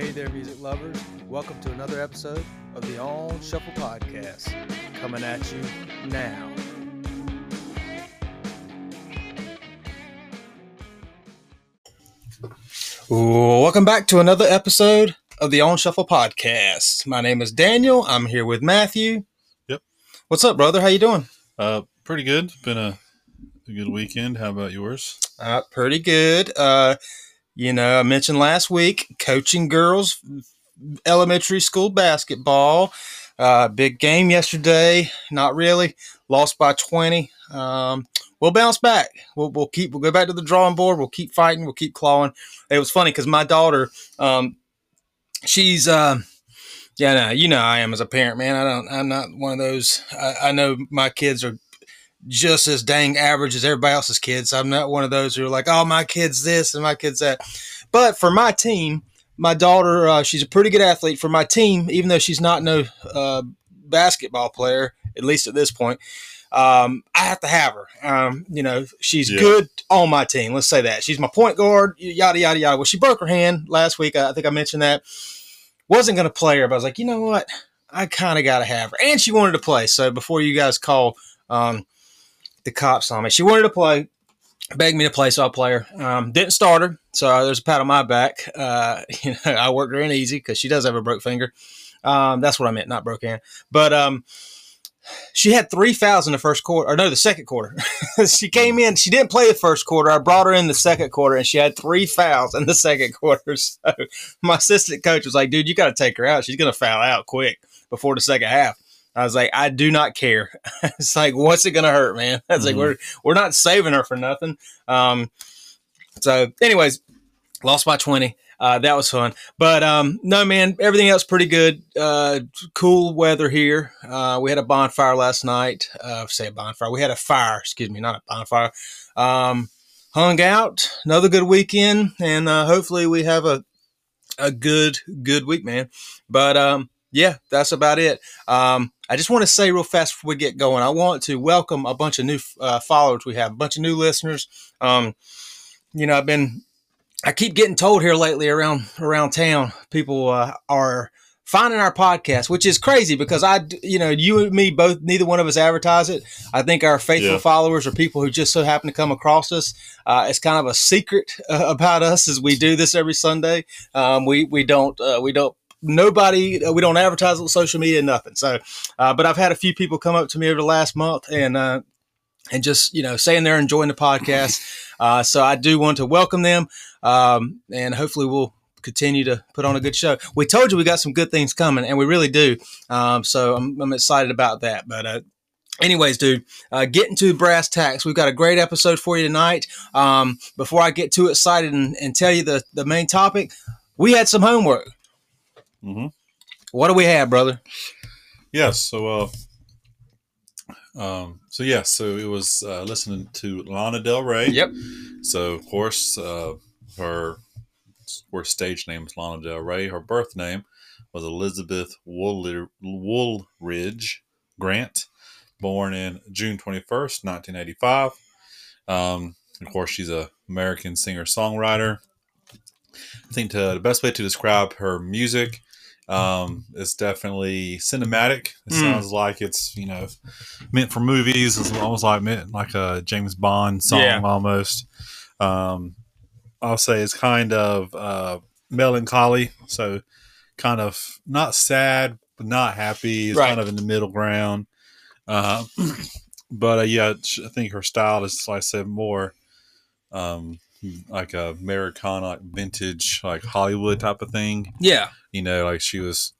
Hey there, music lovers. Welcome to another episode of the On Shuffle Podcast. Coming at you now. Welcome back to another episode of the On Shuffle Podcast. My name is Daniel. I'm here with Matthew. Yep. What's up, brother? How you doing? Uh, pretty good. Been a, a good weekend. How about yours? Uh, pretty good. Uh, you know, I mentioned last week coaching girls elementary school basketball. Uh, big game yesterday. Not really. Lost by 20. Um, we'll bounce back. We'll, we'll keep, we'll go back to the drawing board. We'll keep fighting. We'll keep clawing. It was funny because my daughter, um, she's, uh, yeah, no, you know, I am as a parent, man. I don't, I'm not one of those. I, I know my kids are just as dang average as everybody else's kids. I'm not one of those who are like, oh, my kid's this and my kid's that. But for my team, my daughter, uh, she's a pretty good athlete. For my team, even though she's not no uh, basketball player, at least at this point, um, I have to have her. Um, you know, she's Yeah. good on my team. Let's say that she's my point guard. Yada yada yada. Well, she broke her hand last week. I think I mentioned that. Wasn't going to play her, but I was like, you know what? I kind of got to have her, and she wanted to play. So before you guys call um, the cops on me, she wanted to play. Begged me to play, so I'll play her. Um, didn't start her, so there's a pat on my back. Uh, you know, I worked her in easy because she does have a broke finger. Um, that's what I meant, not broke hand. But um, she had three fouls in the first quarter, or no, the second quarter. she came in, she didn't play the first quarter. I brought her in the second quarter, and she had three fouls in the second quarter. So my assistant coach was like, "Dude, you got to take her out. She's gonna foul out quick before the second half." I was like, "I do not care." it's like, what's it gonna hurt, man? I was like. "We're we're not saving her for nothing." Um, so, anyways, lost by twenty. Uh, that was fun. But um, no, man, everything else pretty good. Uh, cool weather here. Uh, we had a bonfire last night. Uh, say a bonfire. We had a fire. Excuse me, not a bonfire. Um, hung out. Another good weekend, and uh, hopefully we have a a good good week, man. But um, yeah, that's about it. Um, I just want to say real fast before we get going, I want to welcome a bunch of new uh, followers. We have a bunch of new listeners. Um, you know, I've been I keep getting told here lately around around town, people uh, are finding our podcast, which is crazy because I, you know, you and me both, neither one of us advertise it. I think our faithful Yeah. followers are people who just so happen to come across us. Uh, it's kind of a secret uh, about us as we do this every Sunday. Um, we we don't uh, we don't nobody uh, we don't advertise on social media nothing. So, uh, but I've had a few people come up to me over the last month and. Uh, and just you know saying they're enjoying the podcast, uh, so I do want to welcome them um, and hopefully we'll continue to put on a good show. We told you we got some good things coming, and we really do. Um, so I'm, I'm excited about that. But uh, anyways, dude, uh, getting to brass tacks, we've got a great episode for you tonight. Um, before I get too excited and, and tell you the the main topic, we had some homework. Mm-hmm. What do we have, brother? Yes. So, uh, um, so yeah. So it was uh, listening to Lana Del Rey. Yep. So of course, uh, her her stage name is Lana Del Rey. Her birth name was Elizabeth Woolridge Grant, born in June twenty first, nineteen eighty five. Um, of course, she's a American singer songwriter. I think to, the best way to describe her music um, is definitely cinematic. It Mm. sounds like it's you know meant for movies. It's almost like meant like a James Bond song Yeah. almost. Um, I'll say it's kind of uh, melancholy, so kind of not sad but not happy. It's Right. kind of in the middle ground. Uh, but uh, yeah, I think her style is like I said more um, like a Americana, like vintage, like Hollywood type of thing. Yeah, You know, like she was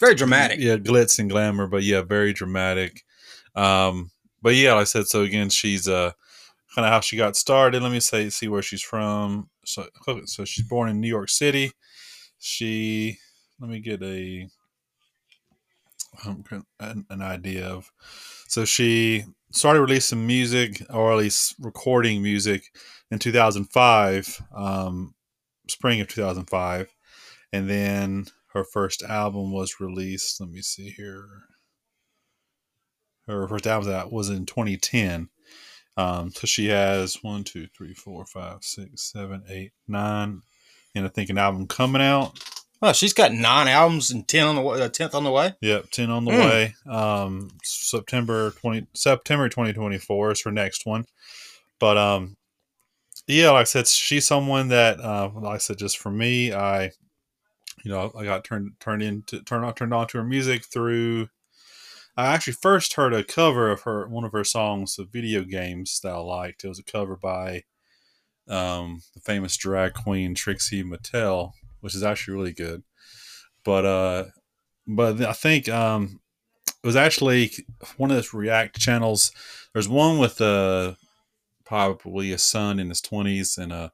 very dramatic. yeah, glitz and glamour, but yeah, very dramatic. Um, but yeah, like I said, so again, she's uh kind of how she got started. Let me say, see where she's from. So, so she's born in New York City. She, let me get a an, an idea of. So she started releasing music, or at least recording music, in 2005, um, spring of 2005, and then her first album was released. Let me see here. Her first album that was in 2010. Um, so she has one, two, three, four, five, six, seven, eight, nine, and I think an album coming out. Oh, she's got nine albums and ten on the way, uh, tenth on the way. Yep, ten on the Hmm. way. Um, September twenty September twenty twenty four is her next one. But um, yeah, like I said, she's someone that, uh, like I said, just for me, I, you know, I got turned turned into turned on turned on to her music through. I actually first heard a cover of her one of her songs of video games that I liked. It was a cover by um, the famous drag queen Trixie Mattel, which is actually really good. But uh, but I think um, it was actually one of those React channels. There's one with uh, probably a son in his 20s and a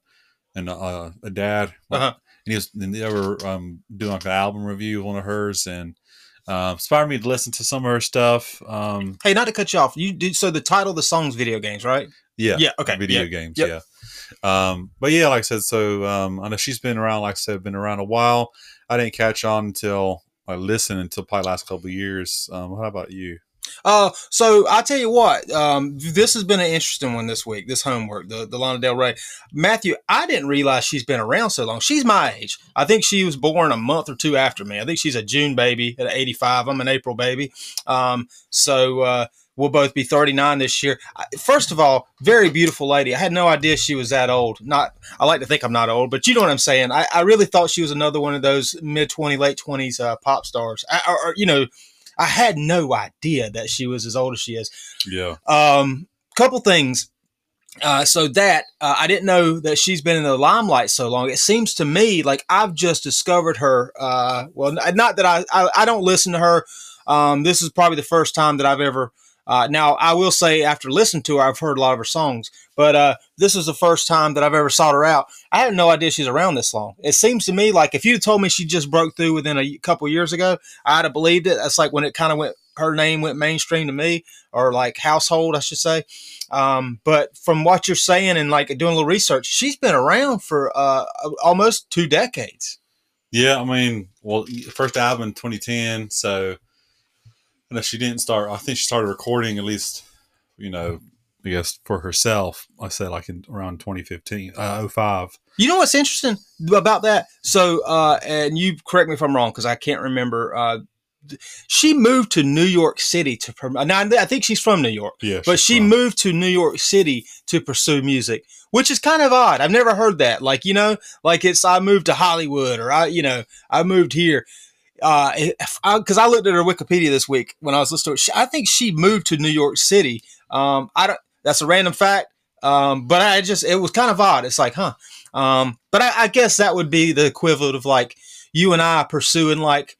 and a, a dad. Uh-huh. And he was and they were um, doing like an album review of one of hers and um, inspired me to listen to some of her stuff. Um, Hey, not to cut you off. You do so. The title of the song's video games, right? yeah, Yeah. Okay. video yeah. games. Yep. Yeah. Um, but yeah, like I said, so um, I know she's been around. Like I said, been around a while. I didn't catch on until I listened until probably last couple of years. Um, how about you? Uh, so I'll tell you what. Um, this has been an interesting one this week. This homework, the the Lana Del Rey, Matthew. I didn't realize she's been around so long. She's my age. I think she was born a month or two after me. I think she's a June baby at eighty five. I'm an April baby. Um, so uh, we'll both be thirty nine this year. First of all, very beautiful lady. I had no idea she was that old. Not. I like to think I'm not old, but you know what I'm saying. I, I really thought she was another one of those mid twenty, late twenties uh, pop stars. I, or, or, you know. I had no idea that she was as old as she is. Yeah. Um, couple things. Uh, so that uh, I didn't know that she's been in the limelight so long. It seems to me like I've just discovered her. Uh, well, not that I, I I don't listen to her. Um, this is probably the first time that I've ever. Uh, now I will say after listening to her, I've heard a lot of her songs, but uh, this is the first time that I've ever sought her out. I had no idea she's around this long. It seems to me like if you'd told me she just broke through within a couple years ago, I'd have believed it. That's like when it kind of went. Her name went mainstream to me, or like household, I should say. Um, but from what you're saying and like doing a little research, she's been around for uh, almost two decades. Yeah. I mean, well, first album in 2010. So I know she didn't start. I think she started recording at least, you know, I guess for herself. I said like in around 2015, uh, 05. You know what's interesting about that? So, uh, and you correct me if I'm wrong because I can't remember. Uh, she moved to New York City to. Now I think she's from New York, Yeah. but she from- moved to New York City to pursue music, which is kind of odd. I've never heard that. Like you know, like it's I moved to Hollywood or I, you know, I moved here. Uh, because I, looked at her Wikipedia this week when I was listening to it. She, I think she moved to New York City. Um, I don't. That's a random fact. Um, but I just it was kind of odd. It's like, huh? Um, but I, I guess that would be the equivalent of like you and I pursuing like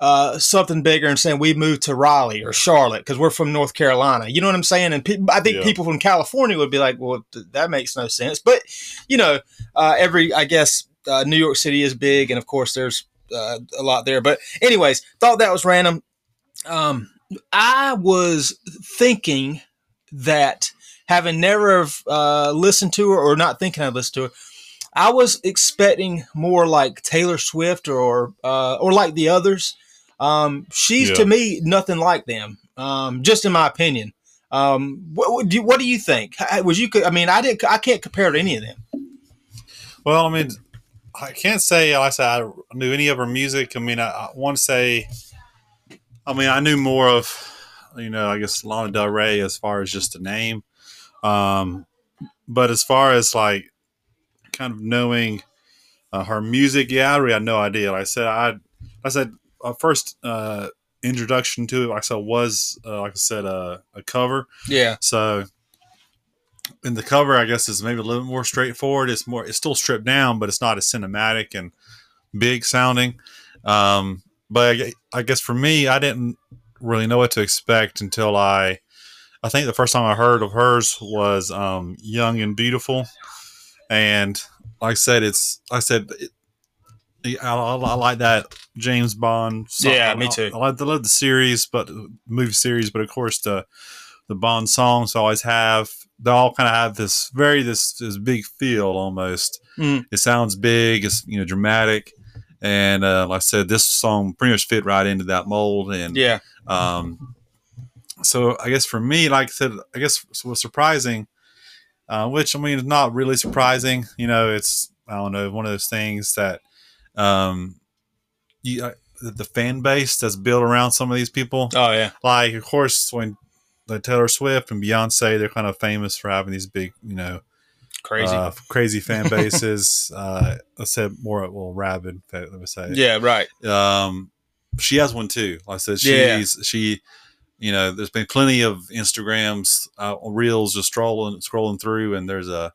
uh, something bigger and saying we moved to Raleigh or Charlotte because we're from North Carolina. You know what I'm saying? And pe- I think Yeah. people from California would be like, well, th- that makes no sense. But you know, uh, every I guess uh, New York City is big, and of course there's uh, a lot there. But anyways, thought that was random. Um, I was thinking that having never uh, listened to her or not thinking I'd listen to her, I was expecting more like Taylor Swift or uh, or like the others. Um, she's Yeah. to me nothing like them, um, just in my opinion. Um, what, what do you, what do you think? Was you? I mean, I didn't. I can't compare to any of them. Well, I mean, I can't say like I said I knew any of her music. I mean, I, I want to say, I mean, I knew more of, you know, I guess Lana Del Rey as far as just a name, um, but as far as like kind of knowing uh, her music, yeah, I really had no idea. Like I said, I, I said uh, first uh, introduction to it, like I said, was uh, like I said, uh, a cover. Yeah, So in the cover, I guess is maybe a little more straightforward. It's more, it's still stripped down, but it's not as cinematic and big sounding. Um, but I, I guess for me, I didn't really know what to expect until I, I think the first time I heard of hers was um, "Young and Beautiful," and like I said, it's like I said. It, I, I, I like that James Bond. song. Yeah, me too. I, I, like- I love the series, but movie series, but of course the the Bond songs always have. They all kind of have this very this this big feel almost. Mm. It sounds big. It's you know dramatic, and uh, like I said, this song pretty much fit right into that mold. And yeah, um, so I guess for me, like I said, I guess was surprising, uh, which I mean is not really surprising. You know, it's I don't know one of those things that um, you, uh, the the fan base that's built around some of these people. Oh yeah. Like, of course, when like Taylor Swift and Beyonce, they're kind of famous for having these big, you know, Crazy. uh, crazy fan bases. uh, let's say more well, rabid. Let me say. yeah. Right. Um, she has one too. Like I said, Yeah. she's she. You know, there's been plenty of Instagrams, uh, reels just scrolling scrolling through, and there's a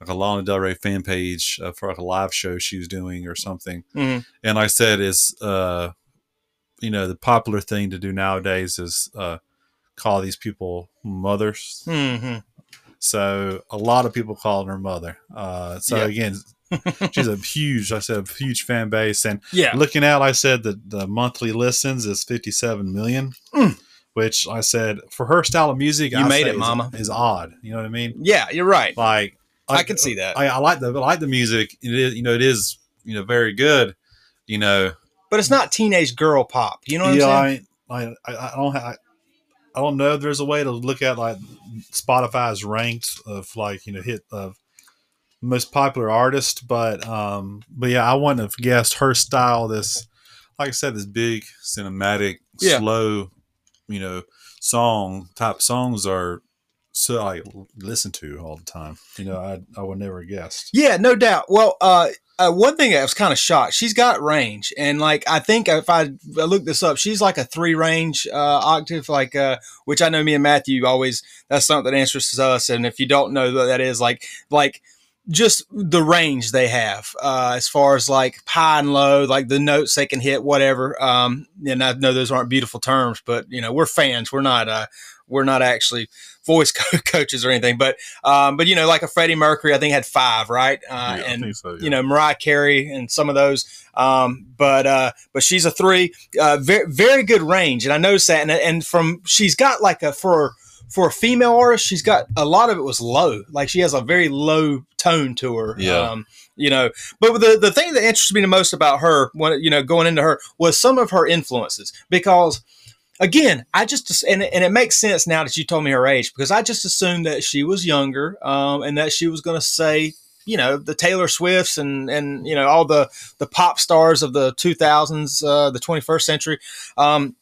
like a Lana Del Rey fan page uh, for like a live show she was doing or something. Mhm. And like I said, is uh, you know, the popular thing to do nowadays is uh, call these people mothers. hmm So a lot of people call her mother. Uh, so Yeah. again, she's a huge, I said, a huge fan base, and Yeah. looking at, I said that the monthly listens is 57 million, Mm. which I said for her style of music, You I made it, is- mama. Is, odd. You know what I mean? Yeah. You're right. Like I can see that. I, I like the I like the music. It is, you know, it is, you know, very good. You know, But it's not teenage girl pop. You know what yeah, I'm saying? I, I, I don't have. I don't know if there's a way to look at like Spotify's ranked of like you know hit of most popular artist, but um, but yeah, I wouldn't have guessed her style. This, like I said, this big cinematic, Yeah. slow, you know, song type songs are so I listen to all the time. You know, I I would never have guessed. Yeah, no doubt. Well, uh, uh, one thing I was kind of shocked. She's got range, and like I think if I, I look this up, she's like a three range uh, octave, like uh, which I know me and Matthew always. That's something that interests us, and if you don't know what that is, like like just the range they have uh, as far as like high and low, like the notes they can hit, whatever. Um, and I know those aren't beautiful terms, but you know we're fans. We're not. Uh, we're not actually voice co- coaches or anything, but um, but you know, like a Freddie Mercury, I think had five, right? Uh, Yeah, and so, yeah. you know Mariah Carey and some of those. Um, but uh, but she's a three, uh, very very good range, and I noticed that. And, and from she's got like a for for a female artist, she's got a lot of it was low. Like she has a very low tone to her. Yeah. Um, you know, but the the thing that interests me the most about her, when you know, going into her, was some of her influences because again, I just and and it makes sense now that you told me her age because I just assumed that she was younger, um, and that she was going to say, you know, the Taylor Swifts and and you know all the the pop stars of the 2000s, uh, the 21st century. Um,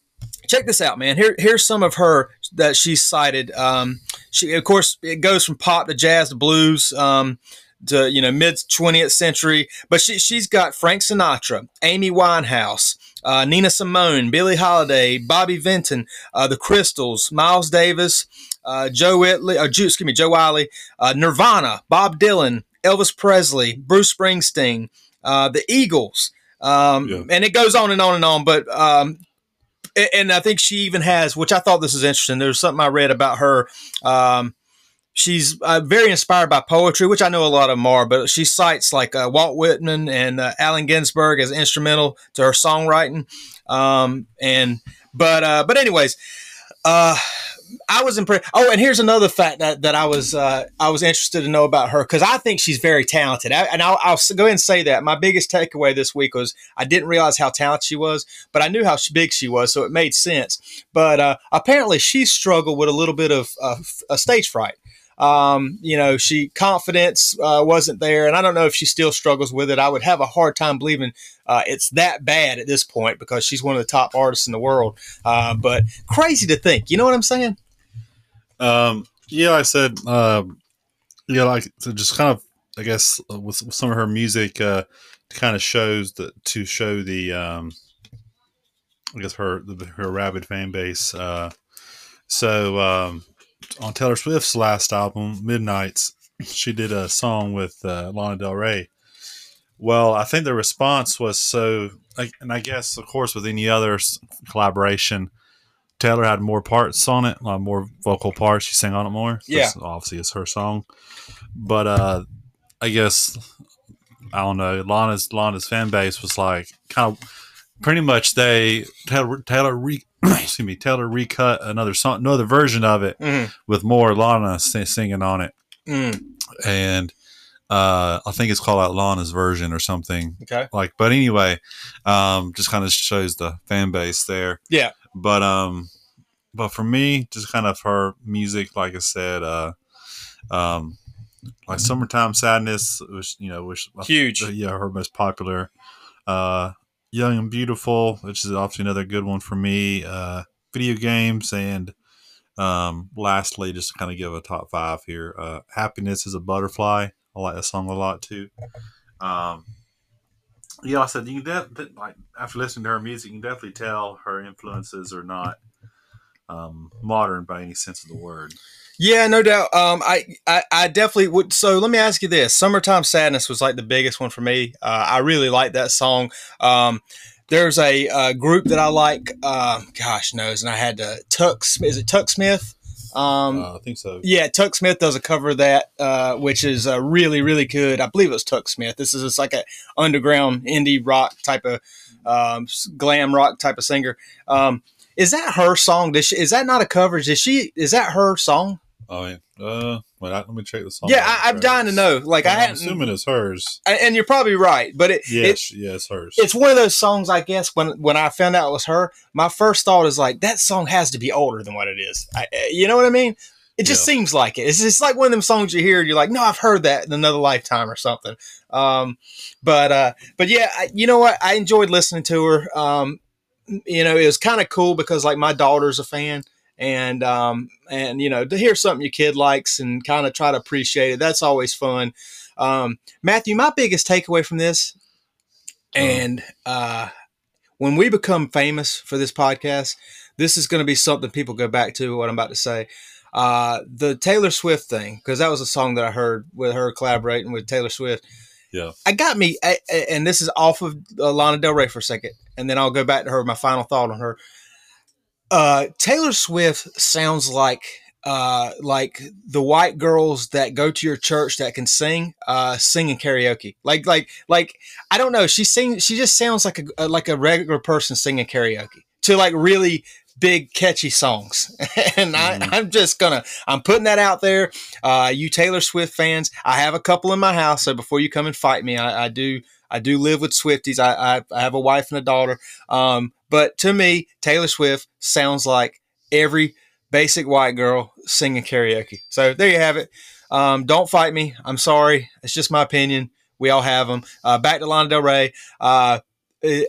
check this out, man. Here here's some of her that she cited. Um, she of course it goes from pop to jazz to blues. Um, to you know mid 20th century, but she she's got Frank Sinatra, Amy Winehouse, uh, Nina Simone, Billie Holiday, Bobby Vinton, uh, the Crystals, Miles Davis, uh, Joe Whitley, or Joe, excuse me, Joe Wiley, uh, Nirvana, Bob Dylan, Elvis Presley, Bruce Springsteen, uh, the Eagles, um, Yeah. and it goes on and on and on. But um, and I think she even has, which I thought this is interesting. There was something I read about her. Um, she's uh, very inspired by poetry, which I know a lot of them are, but she cites like uh, Walt Whitman and uh, Allen Ginsberg as instrumental to her songwriting. Um, and but uh, but anyways, uh, I was impressed. Oh, and here's another fact that, that I was uh, I was interested to know about her because I think she's very talented. I, and I'll, I'll go ahead and say that my biggest takeaway this week was I didn't realize how talented she was, but I knew how big she was, so it made sense. But uh, apparently, she struggled with a little bit of uh, a stage fright. Um, you know, she confidence uh, wasn't there, and I don't know if she still struggles with it. I would have a hard time believing uh, it's that bad at this point because she's one of the top artists in the world. Uh, but crazy to think, you know what I'm saying? Um, yeah, I said, um, yeah, like just kind of, I guess, uh, with, with some of her music, uh, kind of shows that to show the, um, I guess her her rabid fan base. Uh, so um, on Taylor Swift's last album, Midnights, she did a song with uh, Lana Del Rey. Well, I think the response was so, and I guess, of course, with any other collaboration, Taylor had more parts on it, like more vocal parts. She sang on it more. Yeah. obviously it's her song. But uh I guess I don't know. Lana's Lana's fan base was like kind of pretty much they Taylor Taylor re, excuse me Taylor recut another song, another version of it Mm, with more Lana sing, singing on it, mm, and uh I think it's called out Lana's version or something okay. like but anyway um just kind of shows the fan base there Yeah. but um but for me just kind of her music like i said uh um like summertime sadness was you know which Huge. yeah her most popular uh Young and Beautiful, which is obviously another good one for me. Uh, video games and um, lastly, just to kind of give a top five here. Uh, Happiness is a butterfly. I like that song a lot too. Um, yeah, I said you can de- like after listening to her music, you can definitely tell her influences are not um, modern by any sense of the word. Yeah, no doubt. Um, I, I, I definitely would. So let me ask you this: "Summertime Sadness" was like the biggest one for me. Uh, I really like that song. Um, there's a, a, group that I like. Uh, gosh knows, and I had to Tuck. Is it Tuck Smith? Um, uh, I think so. Yeah, Tuck Smith does a cover of that, uh, which is uh, really, really good. I believe it was Tuck Smith. This is just like a underground indie rock type of um, glam rock type of singer. Um, is that her song? She, is that not a cover? Is she? Is that her song? Oh yeah. Uh, well, let me check the song. Yeah, I, am dying to know. Like well, I am assuming it's hers, and you're probably right. But it, yes, it, yeah, it's hers. It's one of those songs. I guess when when I found out it was her, my first thought is like that song has to be older than what it is. I, eh, you know what I mean? It just yeah. seems like it. It's just like one of them songs you hear. And you're like, no, I've heard that in another lifetime or something. Um, but uh, but yeah, I, you know what? I enjoyed listening to her. Um, you know, it was kind of cool because like my daughter's a fan and um, and you know to hear something your kid likes and kind of try to appreciate it that's always fun. Um, matthew my biggest takeaway from this uh-huh. and uh, when we become famous for this podcast this is going to be something people go back to what i'm about to say. Uh, the taylor swift thing because that was a song that i heard with her collaborating with taylor swift. Yeah. I got me and this is off of lana del rey for a second and then i'll go back to her my final thought on her uh, Taylor Swift sounds like uh, like the white girls that go to your church that can sing, uh, sing in karaoke. Like, like, like, I don't know. She sings. She just sounds like a like a regular person singing karaoke to like really big catchy songs. and mm. I, am just gonna. I'm putting that out there. Uh, you Taylor Swift fans, I have a couple in my house. So before you come and fight me, I, I do. I do live with Swifties. I, I, I have a wife and a daughter. Um, but to me, Taylor Swift sounds like every basic white girl singing karaoke. So there you have it. Um, don't fight me. I'm sorry. It's just my opinion. We all have them. Uh, back to Lana Del Rey. Uh,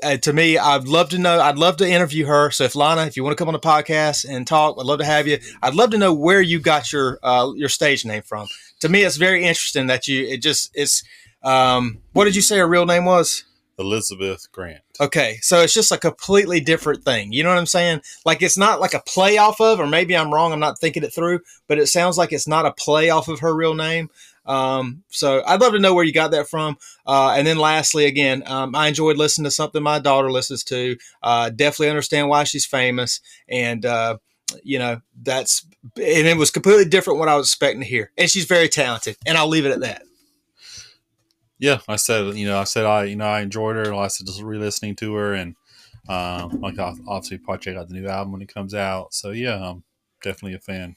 uh, to me, I'd love to know. I'd love to interview her. So if Lana, if you want to come on the podcast and talk, I'd love to have you. I'd love to know where you got your uh, your stage name from. To me, it's very interesting that you. It just it's. Um, what did you say her real name was? Elizabeth Grant. Okay, so it's just a completely different thing. You know what I'm saying? Like it's not like a play off of, or maybe I'm wrong. I'm not thinking it through, but it sounds like it's not a play off of her real name. Um, so I'd love to know where you got that from. Uh, and then lastly, again, um, I enjoyed listening to something my daughter listens to. Uh, definitely understand why she's famous, and uh, you know that's and it was completely different what I was expecting to hear. And she's very talented, and I'll leave it at that yeah, I said, you know, I said I, you know, I enjoyed her. I said just re-listening to her, and um, like obviously probably check out the new album when it comes out. So yeah, I'm definitely a fan.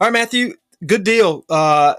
All right, Matthew, good deal. Uh,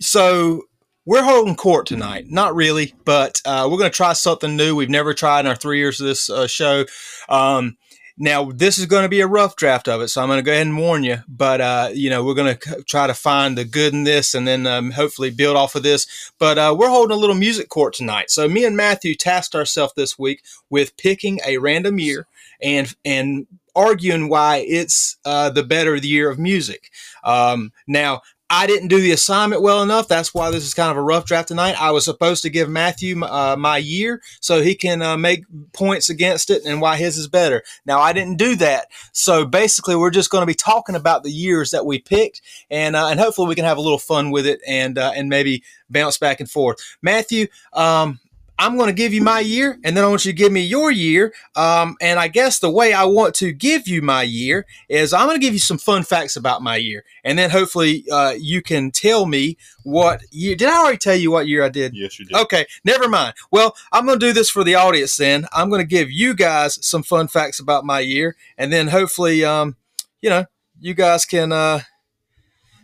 so we're holding court tonight. Not really, but uh, we're going to try something new. We've never tried in our three years of this uh, show. Um, now, this is going to be a rough draft of it, so I'm going to go ahead and warn you. But uh, you know, we're going to try to find the good in this, and then um, hopefully build off of this. But uh, we're holding a little music court tonight. So me and Matthew tasked ourselves this week with picking a random year and and arguing why it's uh, the better year of music. Um, now, I didn't do the assignment well enough. That's why this is kind of a rough draft tonight. I was supposed to give Matthew uh, my year so he can uh, make points against it and why his is better. Now, I didn't do that. So basically, we're just going to be talking about the years that we picked and, uh, and hopefully we can have a little fun with it and, uh, and maybe bounce back and forth. Matthew, um, I'm going to give you my year, and then I want you to give me your year. Um, and I guess the way I want to give you my year is I'm going to give you some fun facts about my year, and then hopefully uh, you can tell me what year. Did I already tell you what year I did? Yes, you did. Okay, never mind. Well, I'm going to do this for the audience. Then I'm going to give you guys some fun facts about my year, and then hopefully, um, you know, you guys can uh,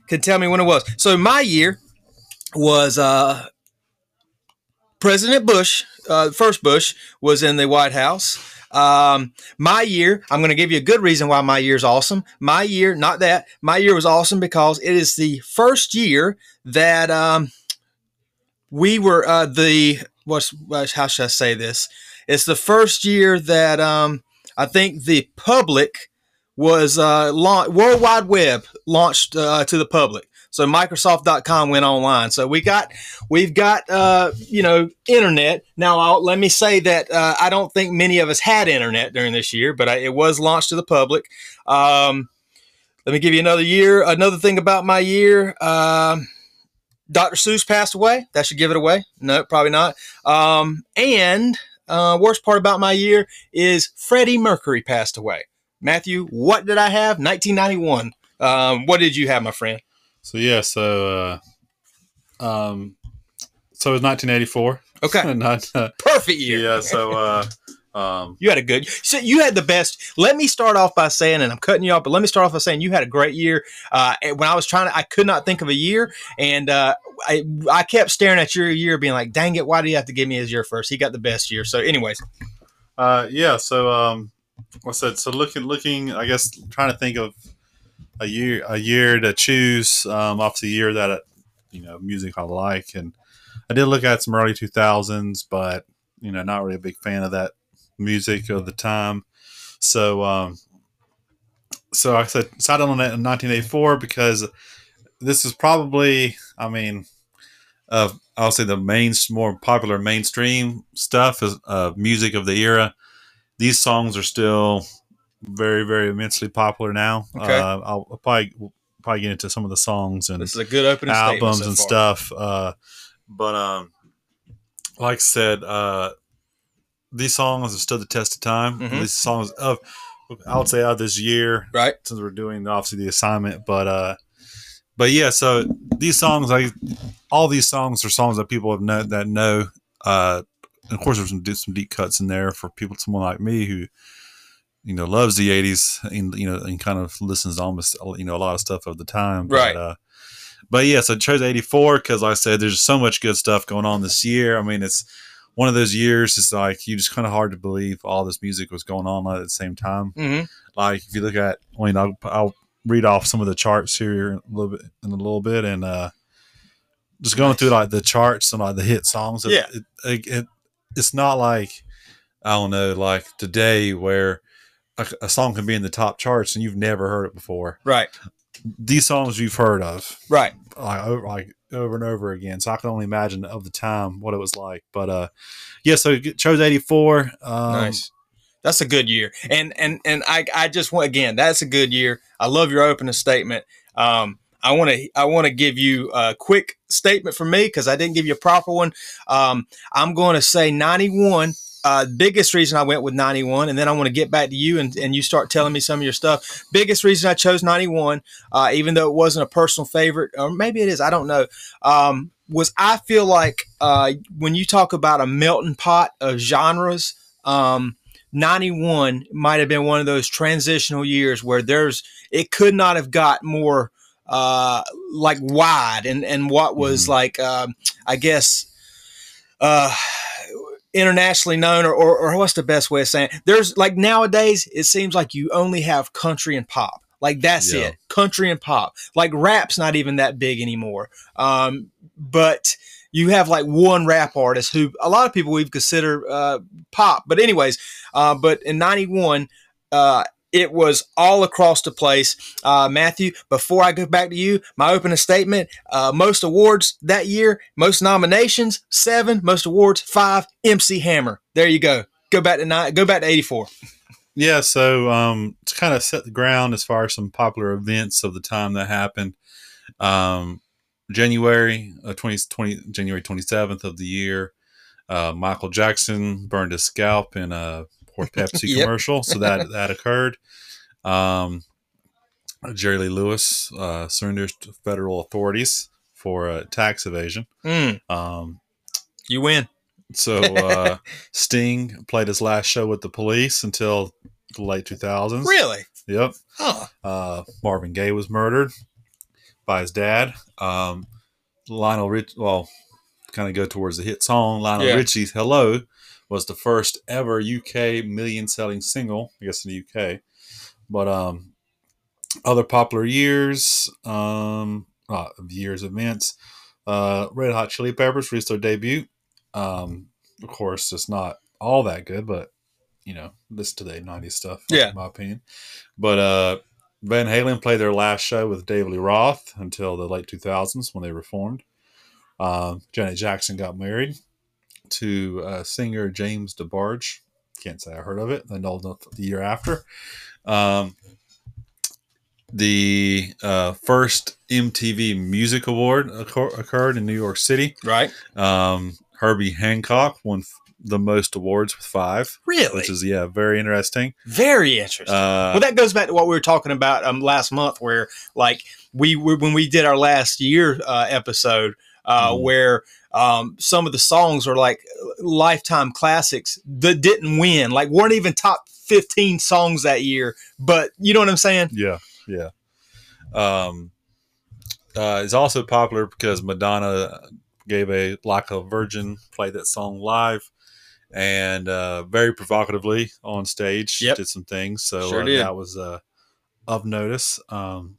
can tell me when it was. So my year was uh President Bush, uh, first Bush, was in the White House. Um, my year, I'm going to give you a good reason why my year is awesome. My year, not that, my year was awesome because it is the first year that um, we were uh, the, what's, how should I say this? It's the first year that um, I think the public was uh, launch, World Wide Web launched uh, to the public. So Microsoft.com went online. So we got we've got uh, you know internet now. I'll, let me say that uh, I don't think many of us had internet during this year, but I, it was launched to the public. Um, let me give you another year. Another thing about my year. Um, Dr. Seuss passed away. That should give it away. No, probably not. Um, and uh, worst part about my year is Freddie Mercury passed away. Matthew, what did I have? 1991. Um, what did you have, my friend? So yeah, so uh, um, so it was 1984. Okay, Not, uh, perfect year. yeah. So uh, um, You had a good. So you had the best. Let me start off by saying, and I'm cutting you off, but let me start off by saying you had a great year. Uh, when I was trying to, I could not think of a year, and uh, I I kept staring at your year, being like, "Dang it, why do you have to give me his year first? He got the best year." So, anyways, uh, yeah. So um, what's that? So looking, looking. I guess trying to think of a year, a year to choose um, off the year that you know music I like, and I did look at some early 2000s, but you know, not really a big fan of that music of the time. So, um, so I said decided on that in 1984 because this is probably, I mean, uh, I'll say the main, more popular mainstream stuff is uh, music of the era. These songs are still very, very immensely popular now. Okay. Uh, I'll, I'll probably we'll probably get into some of the songs and this is a good opening albums so and stuff. Uh, but um, like I said, uh, these songs have stood the test of time. Mhm. These songs of, I would say, of this year, Right. since we're doing obviously the assignment. But uh, but yeah, so these songs, like all these songs, are songs that people have know that know. Uh, and of course, there's some some deep cuts in there for people, someone like me who you know loves the 80s and you know and kind of listens to almost you know a lot of stuff of the time Right. but, uh, but yeah so I chose 84 because like i said there's so much good stuff going on this year i mean it's one of those years it's like you just kind of hard to believe all this music was going on at the same time hmm like if you look at i mean i'll, I'll read off some of the charts here a little bit in a little bit and uh just going Nice. through like the charts and like the hit songs Yeah. it, it, it, it's not like i don't know like today where a, a song can be in the top charts and you've never heard it before Right. these songs you've heard of Right. like over, like over and over again so i can only imagine of the time what it was like but uh yeah so chose 84 um nice. That's a good year, and and and I I just want again that's a good year. I love your opening statement. Um, I want to I want to give you a quick statement from me because I didn't give you a proper one. Um, I'm going to say 91. Uh, biggest reason I went with 91, and then I want to get back to you and, and you start telling me some of your stuff. Biggest reason I chose 91, uh, even though it wasn't a personal favorite, or maybe it is, I don't know, um, was I feel like uh, when you talk about a melting pot of genres, um, 91 might have been one of those transitional years where there's it could not have got more uh like wide and and what was Mhm. like um i guess uh internationally known or, or or what's the best way of saying it? there's like nowadays it seems like you only have country and pop like that's Yeah. it country and pop like rap's not even that big anymore um but you have like one rap artist who a lot of people we've considered uh, pop. But anyways, uh, but in '91, uh, it was all across the place. Uh, Matthew, before I go back to you, my opening statement: uh, most awards that year, most nominations seven, most awards five. MC Hammer. There you go. Go back to nine. Go back to '84. Yeah, so um, to kind of set the ground as far as some popular events of the time that happened, um, January uh, 20, 20 January twenty seventh of the year, uh, Michael Jackson burned his scalp in a poor Pepsi Yep. commercial, so that that occurred. Um, Jerry Lee Lewis uh, surrendered to federal authorities for uh, tax evasion. Mm, Um, you win. so uh, Sting played his last show with the police until the late 2000s. Really? Yep. Huh. Uh, Marvin Gaye was murdered by his dad. Um, Lionel Rich, well, kind of go towards the hit song. Lionel Yeah. Richie's "Hello" was the first ever UK million-selling single, I guess in the UK. But um, other popular years, um, uh, years events. Uh, Red Hot Chili Peppers released their debut. Um, of course, it's not all that good, but you know, listen to the '90s stuff. Yeah. in my opinion. But uh, Van Halen played their last show with David Lee Roth until the late 2000s when they reformed. Um, Janet Jackson got married to uh, singer James DeBarge. Can't say I heard of it. I know the the year after. Um, the uh, first MTV Music Award occur- occurred in New York City. Right? Um, Herbie Hancock won f- the most awards with five, Really? which is yeah, very interesting. Very interesting. Uh, well, that goes back to what we were talking about um, last month, where like we were when we did our last year uh, episode, uh, Mhm. where um, some of the songs are like lifetime classics that didn't win, like weren't even top fifteen songs that year. But you know what I'm saying? yeah, yeah. Um, uh, it's also popular because Madonna gave a like a virgin played that song live. And uh, very provocatively on stage, Yep. did some things. So Sure uh, did. that was uh, of notice. Um,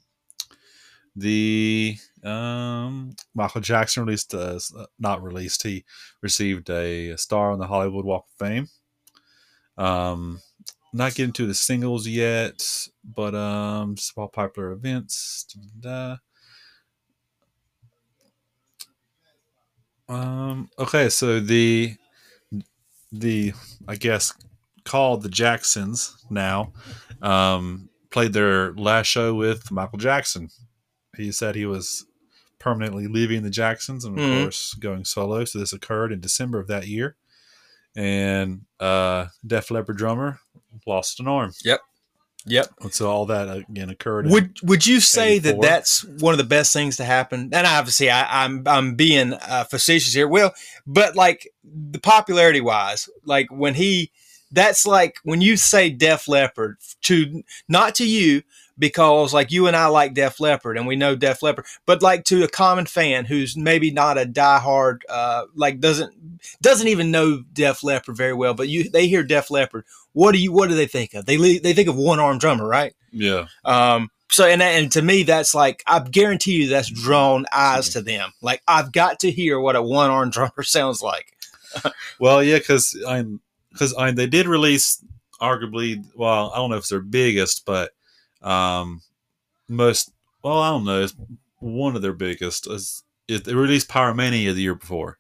the um, Michael Jackson released, uh, not released, he received a star on the Hollywood Walk of Fame. Um, not getting to the singles yet, but um, small popular events. Da-da-da. Um, okay, so the the I guess called the Jacksons now um, played their last show with Michael Jackson. He said he was permanently leaving the Jacksons and of Mhm. course going solo. So this occurred in December of that year. And uh Def Leppard drummer lost an arm. Yep. Yep. And so all that again occurred. Would Would you say that that's one of the best things to happen? And obviously, I, I'm I'm being uh, facetious here. Well, but like the popularity wise, like when he, that's like when you say Def Leppard to not to you because like you and I like Def Leppard and we know Def Leppard, but like to a common fan who's maybe not a diehard, uh, like doesn't doesn't even know Def Leppard very well, but you they hear Def Leppard. What do you what do they think of? They they think of one arm drummer, right? yeah. Um, so and and to me, that's like I guarantee you that's drawn eyes to them. Like I've got to hear what a one arm drummer sounds like. Well, yeah, because I'm because I they did release arguably. Well, I don't know if it's their biggest, but um, most. Well, I don't know. It's one of their biggest. Is, is they released Pyromania the year before,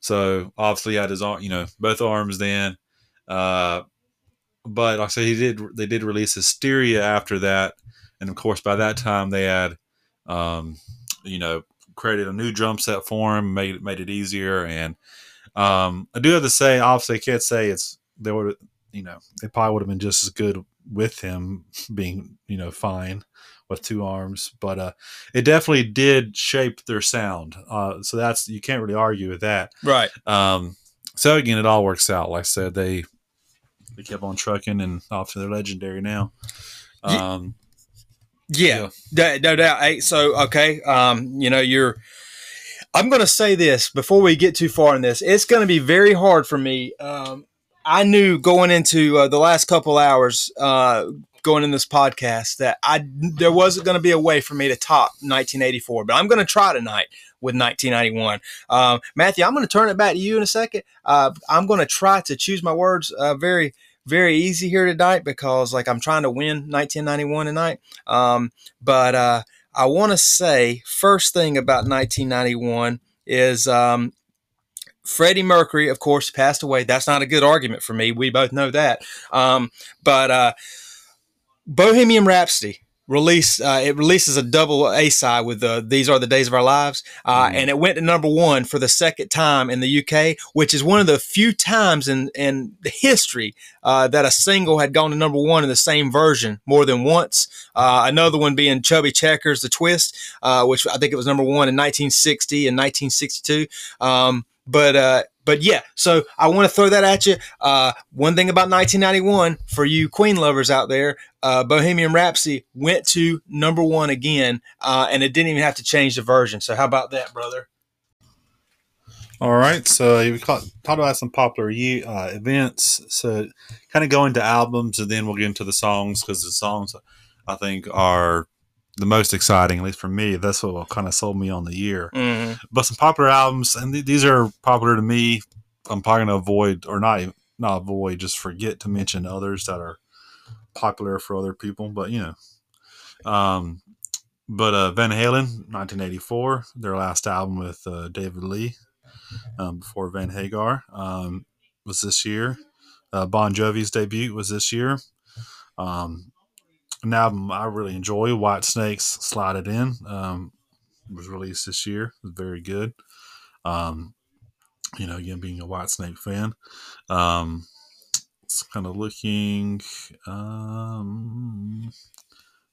so obviously he had his arm, you know, both arms then. Uh, but like I said, he did. They did release Hysteria after that, and of course by that time they had, um, you know, created a new drum set for him, made it made it easier, and um, I do have to say, obviously, I can't say it's they would, you know, they probably would have been just as good with him being, you know, fine with two arms, but uh, it definitely did shape their sound. Uh, so that's you can't really argue with that. Right. Um, so again, it all works out. Like I said, they they kept on trucking, and obviously they're legendary now. Um, Yeah. Da- No doubt. Hey, so okay. Um, you know, you're. I'm going to say this before we get too far in this. It's going to be very hard for me. Um, I knew going into uh, the last couple hours, uh, going in this podcast, that I there wasn't going to be a way for me to top 1984, but I'm going to try tonight with 1991. Um, Matthew, I'm going to turn it back to you in a second. Uh, I'm going to try to choose my words uh, very, very easy here tonight because, like, I'm trying to win 1991 tonight. Um, but uh, I want to say first thing about 1991 is um, Freddie Mercury, of course, passed away. That's not a good argument for me. We both know that. Um, but uh, Bohemian Rhapsody released uh, it releases a double A side with uh, "These Are the Days of Our Lives," uh, Mhm. and it went to number one for the second time in the UK, which is one of the few times in in the history uh, that a single had gone to number one in the same version more than once. Uh, another one being "Chubby Checkers," "The Twist," uh, which I think it was number one in 1960 and 1962. Um, but uh, but yeah, so I want to throw that at you. Uh, one thing about 1991 for you Queen lovers out there, uh, Bohemian Rhapsody went to number one again, uh, and it didn't even have to change the version. So how about that, brother? All right, so we talked about some popular uh, events. So, kind of go into albums, and then we'll get into the songs because the songs I think are the most exciting, at least for me. That's what kind of sold me on the year. Mm-hmm. But some popular albums, and th- these are popular to me. I'm probably going to avoid or not. not avoid, just forget to mention others that are popular for other people. But you know, um, but uh, Van Halen, 1984, their last album with uh, David Lee, um, before Van Hagar, um, was this year. Uh, bon Jovi's debut was this year. Um, an album I really enjoy, Whitesnake's Slide It In, um, was released this year. It was very good. Um, you know, again, being a Whitesnake fan. Um, it's kind of looking. Um,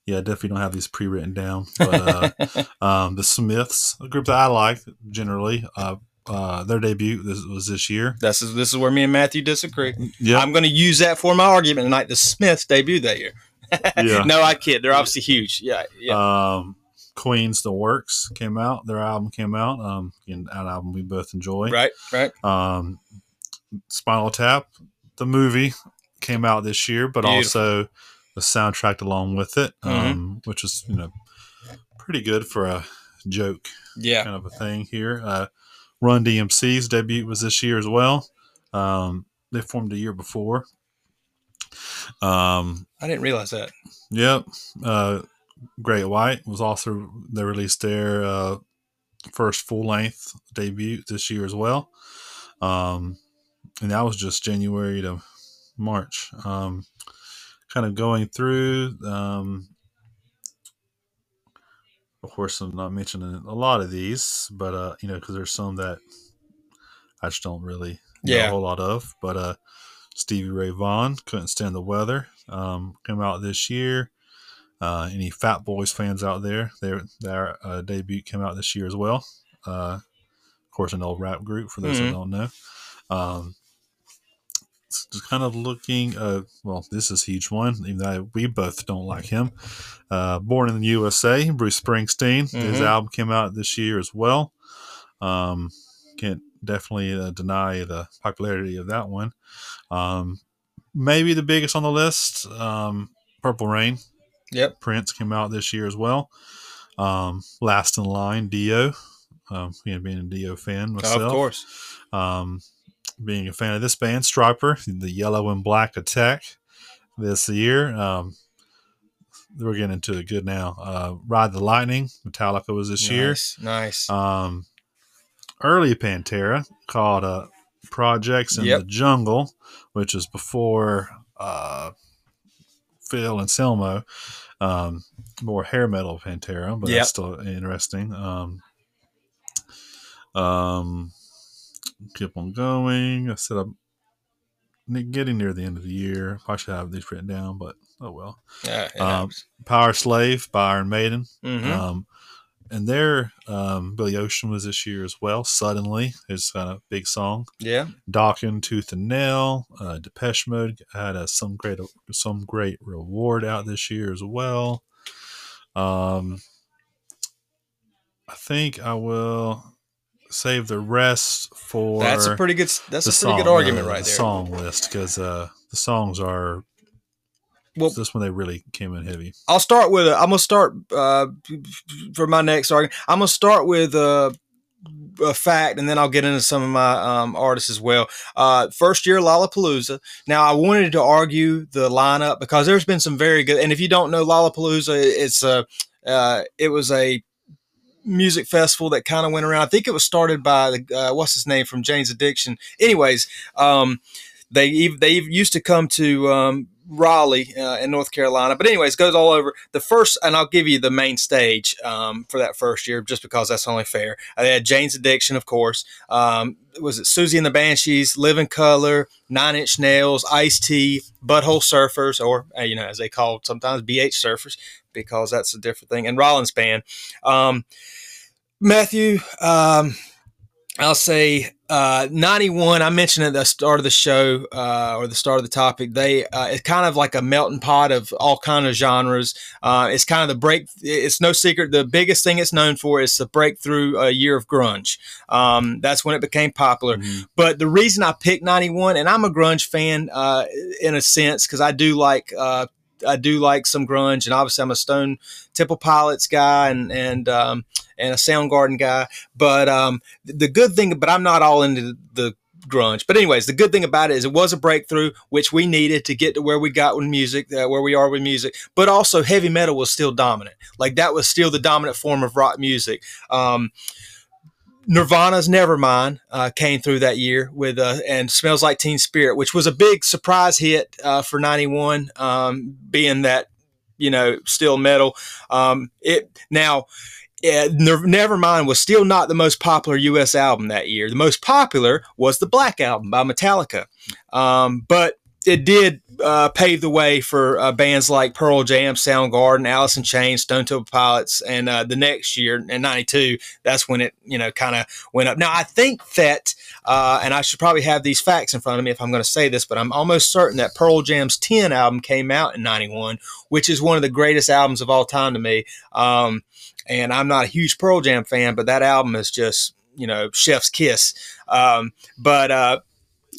yeah, I definitely don't have these pre-written down. But uh, um, the Smiths, a group that I like generally. Uh, uh, their debut this was this year. This is this is where me and Matthew disagree. Yeah, I'm going to use that for my argument tonight. The Smiths debuted that year. Yeah. no, I kid. They're obviously huge. Yeah, yeah. Um, Queen's The Works came out. Their album came out. Um, an album we both enjoy. right, right. Um, Spinal Tap, the movie, came out this year, but Beautiful. also the soundtrack along with it, Mhm. um, which is you know pretty good for a joke Yeah, kind of a thing here. Uh, Run DMC's debut was this year as well. Um, they formed a year before. Um, I didn't realize that. Yep. Uh, Great White was also they released their uh, first full length debut this year as well, um, and that was just January to March. Um, kind of going through. Um, of course, I'm not mentioning a lot of these, but uh, you know, because there's some that I just don't really know Yeah. a whole lot of. But uh, Stevie Ray Vaughan couldn't stand the weather. Um, came out this year. Uh, any Fat Boys fans out there? Their their uh, debut came out this year as well. Uh, of course, an old rap group for those Mhm. that don't know. Um, just kind of looking. Uh, well, this is a huge one. Even though we both don't like him. Uh, Born in the USA, Bruce Springsteen. His Mhm. album came out this year as well. Um, can't definitely uh, deny the popularity of that one. Um, maybe the biggest on the list, um, Purple Rain. Yep. Prince came out this year as well. Um, Last in Line, Dio. Um, you know, being a Dio fan myself. of course. Um, being a fan of this band, Stryper, the Yellow and Black Attack this year. Um, we're getting into it good now. Uh, Ride the Lightning, Metallica was this year. Nice, nice. Um, early Pantera called uh, Projects in Yep. the Jungle, which is before uh, Phil Anselmo. Um, more hair metal Pantera, but Yep. that's still interesting. Um, um, keep on going. I said I'm getting near the end of the year. I should have these written down, but oh well. yeah, um. Powerslave by Iron Maiden. Mhm. Um, and there, um, Billy Ocean was this year as well. Suddenly, is a big song. yeah, Dokken, Tooth and Nail, uh, Depeche Mode had a, some great some great reward out this year as well. Um, I think I will save the rest for that's a pretty good. That's a pretty good argument uh, right the there. Song list because uh, the songs are Well, this one they really came in heavy. I'll start with. i I'm gonna start uh, for my next argument. I'm gonna start with uh, a fact, and then I'll get into some of my um, artists as well. Uh, first year Lollapalooza. Now I wanted to argue the lineup because there's been some very good. And if you don't know Lollapalooza, it's a uh, it was a music festival that kind of went around. I think it was started by the uh, what's his name from Jane's Addiction. Anyways, um, they they used to come to um, Raleigh uh, in North Carolina. But anyways, goes all over the first, and I'll give you the main stage um, for that first year, just because that's only fair. They had Jane's Addiction, of course. Um, was it Siouxsie and the Banshees, Living Colour, Nine Inch Nails, Ice T, Butthole Surfers, or uh, you know as they called sometimes BH Surfers, because that's a different thing, and Rollins Band. Um, Matthew, um, I'll say uh, 91. I mentioned at the start of the show uh, or the start of the topic. They uh, it's kind of like a melting pot of all kind of genres. Uh, it's kind of the break. It's no secret. The biggest thing it's known for is the breakthrough uh, year of grunge. Um, that's when it became popular. Mhm. But the reason I picked 91, and I'm a grunge fan uh, in a sense, because I do like uh, I do like some grunge, and obviously I'm a Stone Temple Pilots guy and and um, and a Soundgarden guy. But um, the good thing, but I'm not all into the grunge. But anyways, the good thing about it is it was a breakthrough, which we needed to get to where we got with music, uh, where we are with music. But also, heavy metal was still dominant. Like that was still the dominant form of rock music. Um, Nirvana's Nevermind uh, came through that year with uh, and Smells Like Teen Spirit, which was a big surprise hit uh, for '91, um, being that you know still metal. Um, it now. Nevermind was still not the most popular U.S. album that year. The most popular was the Black Album by Metallica, um, but it did uh, pave the way for uh, bands like Pearl Jam, Soundgarden, Alice in Chains, Stone Temple Pilots, and uh, the next year in '92, that's when it you know kind of went up. Now I think that, uh, and I should probably have these facts in front of me if I'm going to say this, but I'm almost certain that Pearl Jam's 10 album came out in '91, which is one of the greatest albums of all time to me. Um, and I'm not a huge Pearl Jam fan, but that album is just you know chef's kiss. Um, but uh,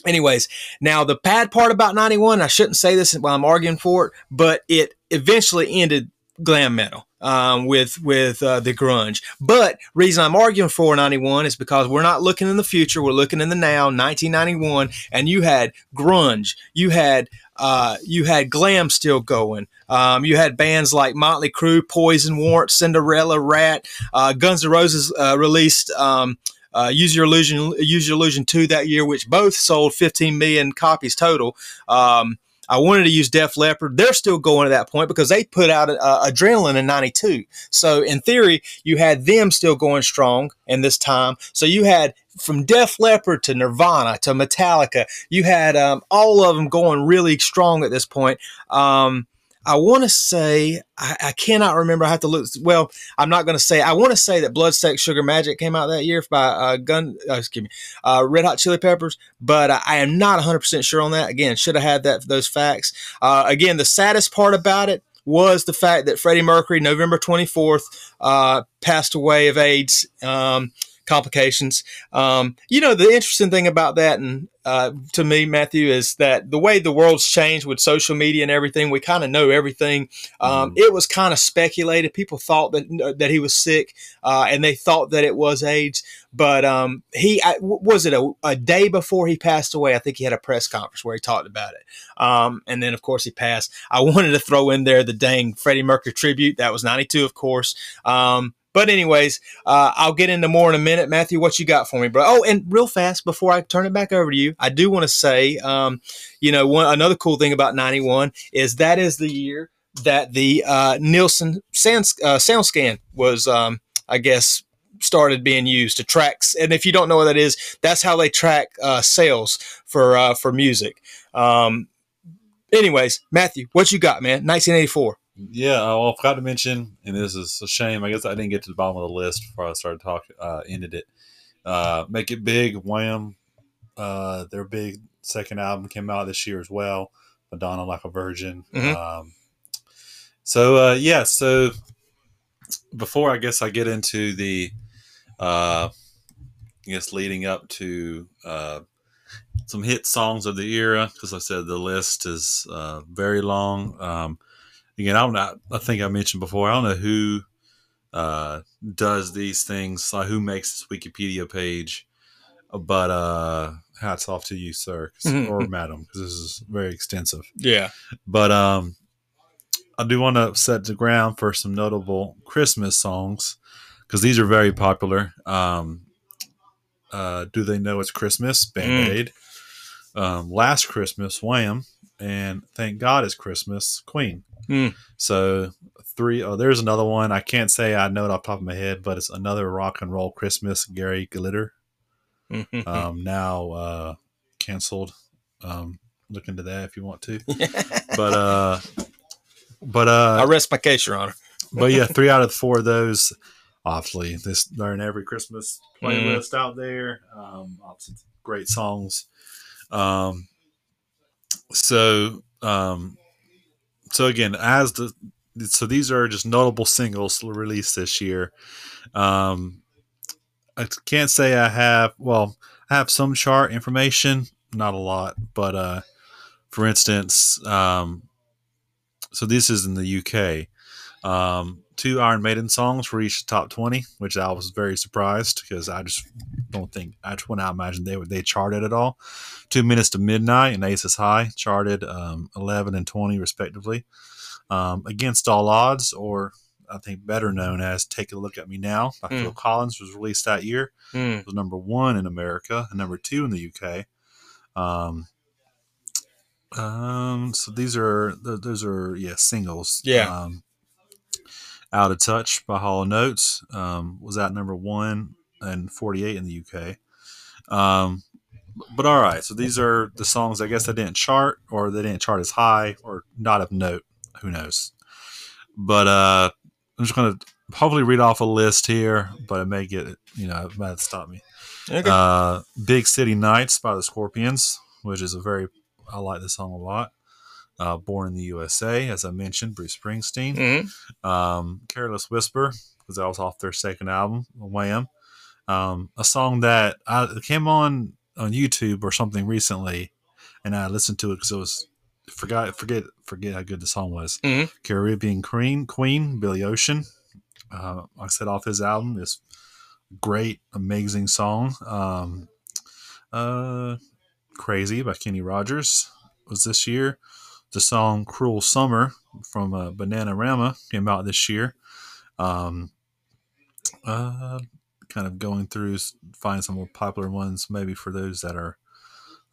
anyways, now the bad part about 91, I shouldn't say this while I'm arguing for it, but it eventually ended glam metal um, with with uh, the grunge. But reason I'm arguing for 91 is because we're not looking in the future, we're looking in the now, 1991, and you had grunge, you had uh, you had glam still going. Um, you had bands like Motley Crue, Poison, Warrant, Cinderella, Ratt, uh, Guns N' Roses uh, released. Um, uh, Use Your Illusion, Use Your Illusion 2 that year, which both sold 15 million copies total. Um, I wanted to use Def Leppard. They're still going at that point because they put out uh, Adrenaline in 92. So in theory, you had them still going strong in this time. So you had from Def Leppard to Nirvana to Metallica, you had um, all of them going really strong at this point. Um, I want to say I, I, cannot remember. I have to look. Well, I'm not going to say. I want to say that Blood, Sex, Sugar, Magic came out that year by uh, Gun. Uh, excuse me, uh, Red Hot Chili Peppers. But I, I am not 100 percent sure on that. Again, should have had that those facts. Uh, again, the saddest part about it was the fact that Freddie Mercury, November 24th, uh, passed away of AIDS. Um, complications. Um, you know, the interesting thing about that, and uh, to me, Matthew, is that the way the world's changed with social media and everything, we kind of know everything. Um, mm. It was kind of speculated. People thought that that he was sick, uh, and they thought that it was AIDS. But um, he I, was it a, a, day before he passed away. I think he had a press conference where he talked about it. Um, and then, of course, he passed. I wanted to throw in there the dang Freddie Mercury tribute. That was '92, of course. Um, but anyways, uh, I'll get into more in a minute. Matthew, what you got for me, bro? Oh, and real fast before I turn it back over to you, I do want to say, um, you know, one another cool thing about '91 is that is the year that the uh, Nielsen sound, uh, SoundScan was, um, I guess, started being used to track. And if you don't know what that is, that's how they track uh, sales for uh, for music. Um, anyways, Matthew, what you got, man? 1984. Yeah, I forgot to mention, and this is a shame. I guess I didn't get to the bottom of the list before I started talking. Uh, ended it. Uh, Make it big. Wham. Uh, their big second album came out this year as well. Madonna like a Virgin. Mm-hmm. Um, so uh, yeah, so before I guess I get into the, uh, I guess leading up to uh, some hit songs of the era, because I said the list is uh, very long. Um, again, I'm not. I think I mentioned before. I don't know who uh, does these things, like who makes this Wikipedia page, but uh, hats off to you, sir, or madam, because this is very extensive. Yeah. But um, I do want to set the ground for some notable Christmas songs because these are very popular. Um, uh, do they know it's Christmas? Band Aid. Mm. Um, Last Christmas, Wham, and Thank God It's Christmas, Queen. Mm. So three. Oh, there's another one. I can't say I know it off top of my head, but it's another rock and roll Christmas. Gary Glitter. Mm-hmm. Um, now uh, canceled. Um, look into that if you want to. but uh, but uh, I rest my case, Your Honor. but yeah, three out of four of those. Obviously, this they're in every Christmas playlist mm. out there. Um, great songs. Um, so um, so again, as the so these are just notable singles released this year. Um, I can't say I have well, I have some chart information, not a lot, but uh, for instance, um, so this is in the UK. Um, two Iron Maiden songs reached the top 20, which I was very surprised because I just don't think I just would not imagine they would they charted at all. Two Minutes to Midnight and Aces High charted um, 11 and 20 respectively. Um, Against All Odds, or I think better known as Take a Look at Me Now by Mm. Phil Collins, was released that year. Mm. It was number one in America and number two in the UK. Um, um, so these are those are yeah singles. Yeah. Um, Out of Touch by Hall and Oates um, was at number one and 48 in the UK. Um, but all right, so these are the songs I guess that didn't chart or they didn't chart as high or not of note. Who knows? But uh, I'm just going to hopefully read off a list here, but it may get you know it might stop me. Okay. Uh, Big City Nights by the Scorpions, which is a very, I like this song a lot. Uh, Born in the USA, as I mentioned, Bruce Springsteen. Mhm. Um, Careless Whisper, because that was off their second album, Wham. Um, a song that I came on on YouTube or something recently, and I listened to it because it was forgot forget forget how good the song was. Mhm. Caribbean Queen, Queen, Billy Ocean. Uh, like I said off his album, this great, amazing song. Um, uh, Crazy by Kenny Rogers was this year. The song Cruel Summer from uh, Bananarama came out this year. Um, uh, kind of going through, find some more popular ones maybe for those that are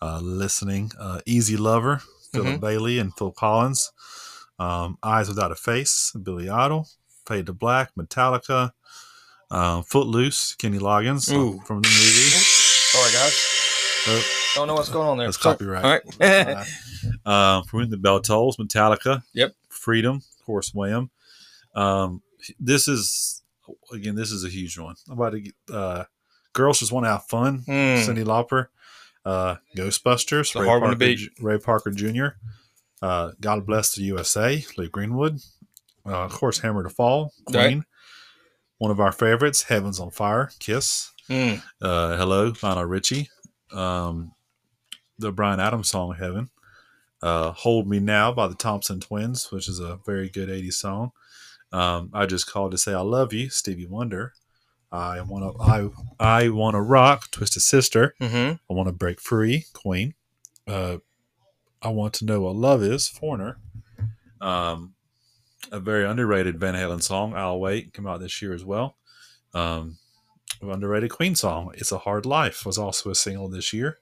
uh, listening. Uh, Easy Lover, Philip Bailey and Phil Collins. Um, Eyes Without a Face, Billy Idol. Fade to Black, Metallica. Uh, Footloose, Kenny Loggins uh, from the movie. Sorry, guys. Oh, Don't know what's going on there. That's Sorry. copyright. All right. uh, from the Bell Tolls, Metallica. Yep. Freedom, of course, Wham. Um, this is again, this is a huge one. I'm about to get, uh, girls just want to have fun. Hmm. Cyndi Lauper, uh, Ghostbusters, to Parker. Ray Parker Jr., uh, God Bless the USA, Lee Greenwood, uh, of course, Hammer to Fall, Queen. Right. One of our favorites, Heavens on Fire, Kiss. Mm. Uh, Hello, Lionel Richie. Um, the Bryan Adams song, Heaven. Uh, Hold Me Now by the Thompson Twins, which is a very good 80s song. Um, I just called to say I love you, Stevie Wonder. I want to I I want to rock, Twisted Sister. Mm-hmm. I want to break free, Queen. Uh, I want to know what love is, Foreigner. Um, a very underrated Van Halen song, I'll Wait, came out this year as well. Um, an underrated Queen song, It's a Hard Life, was also a single this year.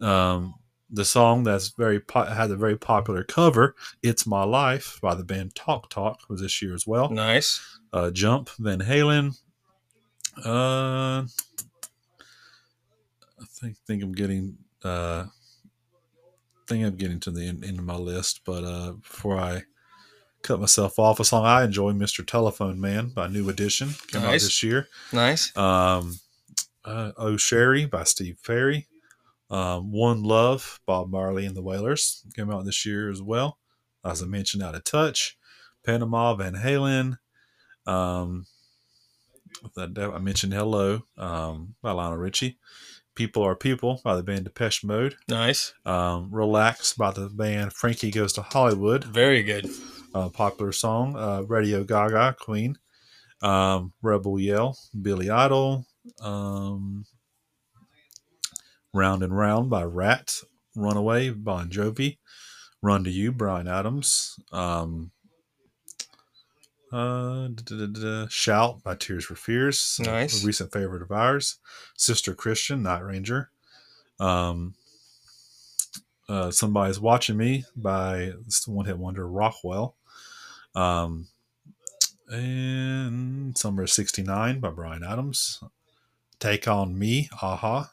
Um, the song that's very po- had a very popular cover, It's My Life, by the band Talk Talk, was this year as well Nice. uh, Jump, Van Halen. Uh, I think think I'm getting uh, think I'm getting to the end, end of my list, but uh, before I cut myself off, a song I enjoy, "Mr. Telephone Man" by New Edition, came out this year. Nice. Um, uh, "Oh Sherrie" by Steve Perry. Um, "One Love" Bob Marley and the Wailers came out this year as well. As I mentioned, "Out of Touch," Panama, Van Halen. Um, I mentioned "Hello" um, by Lionel Richie. "People Are People" by the band Depeche Mode. Nice. Um, "Relax" by the band Frankie Goes to Hollywood Very good. uh, popular song. Uh, Radio Gaga, Queen. Um, Rebel Yell, Billy Idol. Um, Round and Round by Ratt. Runaway, Bon Jovi. Run to You, Bryan Adams. Um, uh, da- da- da- da- Shout by Tears for Fears. Nice. A recent favorite of ours. Sister Christian, Night Ranger. Um, uh, Somebody's Watching Me by one hit wonder Rockwell. Um, and Summer 69 by Bryan Adams. Take on Me, a-ha,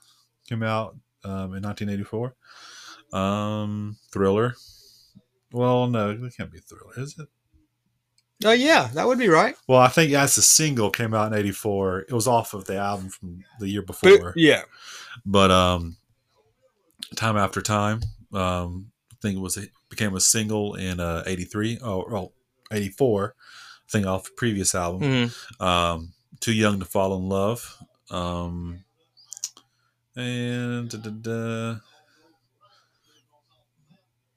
came out um, in 1984. Um, Thriller. Well, no, it can't be Thriller, is it? Oh yeah, that would be right. Well, I think that's a single came out in 84. It was off of the album from the year But, before. yeah. but um time after time um i think it was it became a single in uh 83 oh, oh 84 thing off the previous album Mhm. um too young to fall in love um and da, da, da.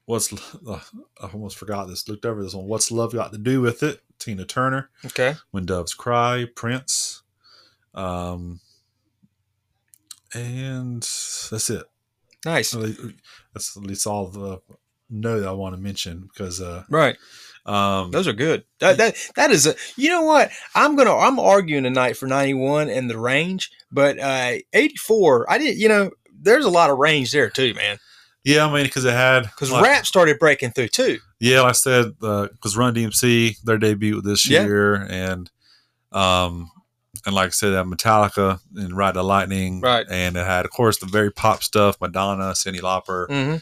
what's uh, I almost forgot this. Looked over this one. What's love got to do with it? Tina Turner. Okay. When Doves Cry. Prince. Um, and that's it. Nice. That's at least all the know that I want to mention because uh, right. Um, Those are good. That that that is a. You know what? I'm gonna. I'm arguing tonight for 91 and the range, but uh 84. I didn't. You know, there's a lot of range there too, man. Yeah, I mean, because it had because like, rap started breaking through too. Yeah, like I said, because uh, Run DMC their debut this yeah. year, and um, and like I said, that Metallica and Ride the Lightning, right? And it had, of course, the very pop stuff, Madonna, Cyndi Lauper. Mm-hmm.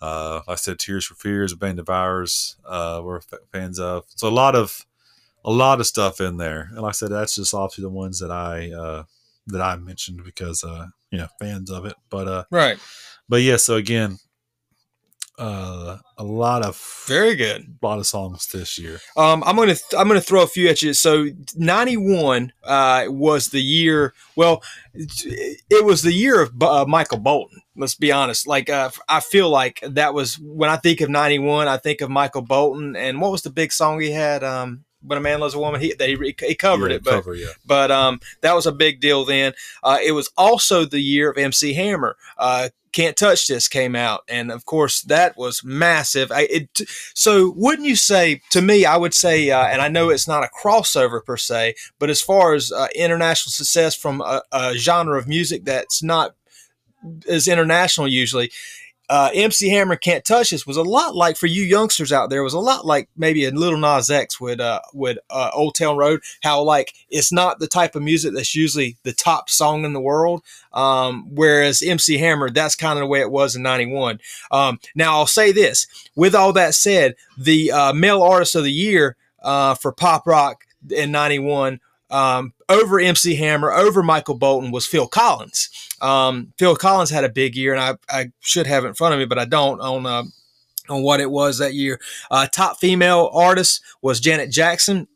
Uh, like I said, Tears for Fears, Band of Ours, uh, we're fans of. So a lot of a lot of stuff in there, and like I said, that's just obviously the ones that I uh, that I mentioned because uh, you know fans of it. But uh, right, but yeah. So again, uh, a lot of very good, a lot of songs this year. Um, I'm gonna th- I'm gonna throw a few at you. So '91 uh, was the year. Well, it was the year of uh, Michael Bolton. Let's be honest. Like uh, I feel like that was when I think of '91. I think of Michael Bolton. And what was the big song he had? Um, when a man loves a woman, he he, he covered yeah, it, but cover, yeah. but um, that was a big deal then. Uh, it was also the year of MC Hammer. Uh, can't Touch This came out, and of course that was massive. I, it, so wouldn't you say to me? I would say, uh, and I know it's not a crossover per se, but as far as uh, international success from a, a genre of music that's not as international usually, uh, MC Hammer Can't Touch This was a lot like for you youngsters out there was a lot like maybe a Lil Nas X with uh, with uh, Old Town Road. How like it's not the type of music that's usually the top song in the world. Um, whereas MC Hammer, that's kind of the way it was in '91. Um, now I'll say this: with all that said, the uh, male artist of the year uh, for pop rock in '91 um, over MC Hammer, over Michael Bolton was Phil Collins. Um, Phil Collins had a big year, and I, I should have it in front of me, but I don't on uh, on what it was that year. Uh, top female artist was Janet Jackson.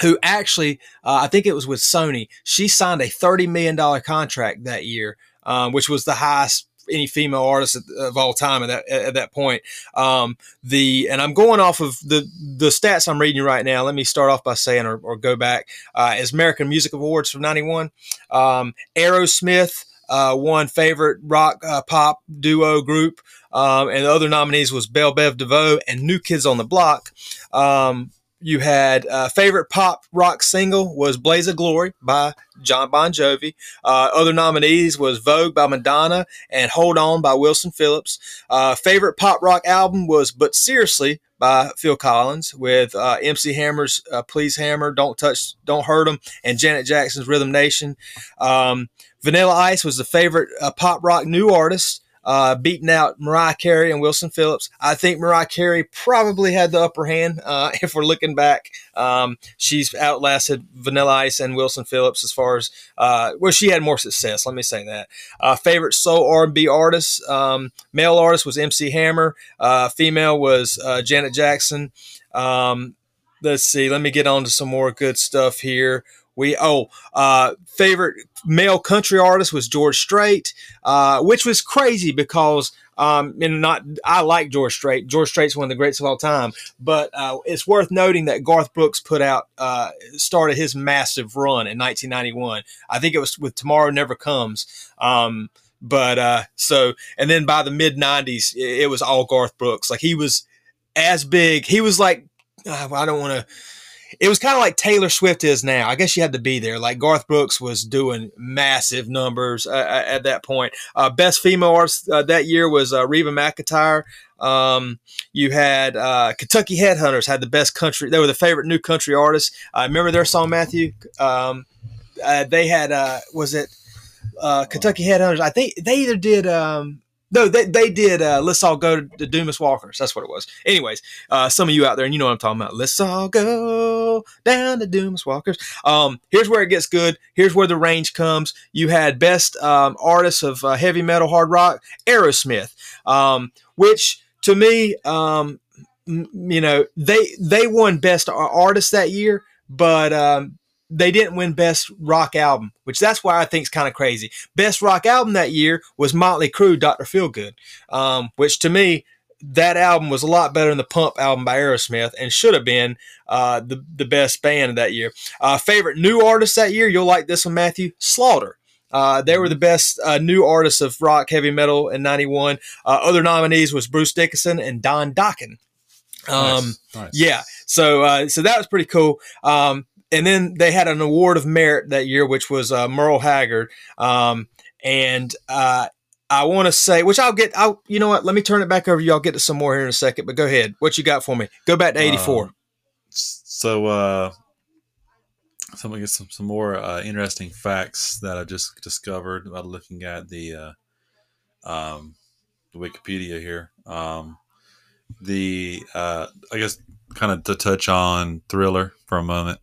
Who actually, uh, I think it was with Sony. She signed a $30 million contract that year, um, which was the highest any female artist of all time at that at that point. Um, the and I'm going off of the the stats I'm reading right now. Let me start off by saying, or, or go back uh, as American Music Awards from '91. Um, Aerosmith uh, won favorite rock uh, pop duo group. Um, and the other nominees was Bell Biv DeVoe and New Kids on the Block. Um, you had uh, favorite pop rock single was "Blaze of Glory" by Jon Bon Jovi. Uh, other nominees was "Vogue" by Madonna and "Hold On" by Wilson Phillips. Uh, favorite pop rock album was "But Seriously" by Phil Collins, with uh, MC Hammer's uh, "Please Hammer," "Don't Touch, Don't Hurt 'Em," and Janet Jackson's "Rhythm Nation." Um, Vanilla Ice was the favorite uh, pop rock new artist uh, beating out Mariah Carey and Wilson Phillips. I think Mariah Carey probably had the upper hand uh, if we're looking back. Um, she's outlasted Vanilla Ice and Wilson Phillips as far as uh, well, she had more success. Let me say that. Uh, favorite soul R&B artist, um, male artist was MC Hammer. Uh, female was uh, Janet Jackson. Um, let's see. Let me get on to some more good stuff here. We oh, uh, favorite male country artist was George Strait, uh, which was crazy because um, and not I like George Strait. George Strait's one of the greats of all time, but uh, it's worth noting that Garth Brooks put out uh, started his massive run in 1991. I think it was with Tomorrow Never Comes. Um, but uh, so and then by the mid 90s, it, it was all Garth Brooks. Like he was as big. He was like uh, I don't want to it was kind of like Taylor Swift is now. I guess you had to be there. Like Garth Brooks was doing massive numbers uh, uh at that point. Uh, best female artist uh, that year was uh, Reba McEntire. Um, you had uh, Kentucky Headhunters had the best country. They were the favorite new country artists. I remember their song Matthew. Um, they had was it Kentucky Headhunters? I think they either did. Um, no, they, they did. Uh, Let's all go to the Dumas Walkers. That's what it was. Anyways, uh, some of you out there, and you know what I'm talking about. Let's all go down to Dumas Walkers. Um, here's where it gets good. Here's where the range comes. You had best um, artists of uh, heavy metal, hard rock, Aerosmith, um, which to me, um, you know, they they won best artist that year, but um, they didn't win best rock album, which that's why I think is kind of crazy. Best rock album that year was Motley Crue, Dr. Feelgood, um, which to me, that album was a lot better than the Pump album by Aerosmith and should have been uh, the the best band of that year. Uh, favorite new artist that year? You'll like this one, Matthew. Slaughter. Uh, they were the best uh, new artists of rock heavy metal in '91. Uh, other nominees was Bruce Dickinson and Don Dokken. Um, Nice, nice. Yeah, so uh, so that was pretty cool. Um, and then they had an award of merit that year, which was uh, Merle Haggard. Um, and uh, I want to say, which I'll get. I'll you know what? Let me turn it back over. you. I'll get to some more here in a second. But go ahead. What you got for me? Go back to '84. Um, so uh so get some, some more uh, interesting facts that I just discovered about looking at the uh, um, the Wikipedia here. Um, the uh, I guess kind of to touch on Thriller for a moment,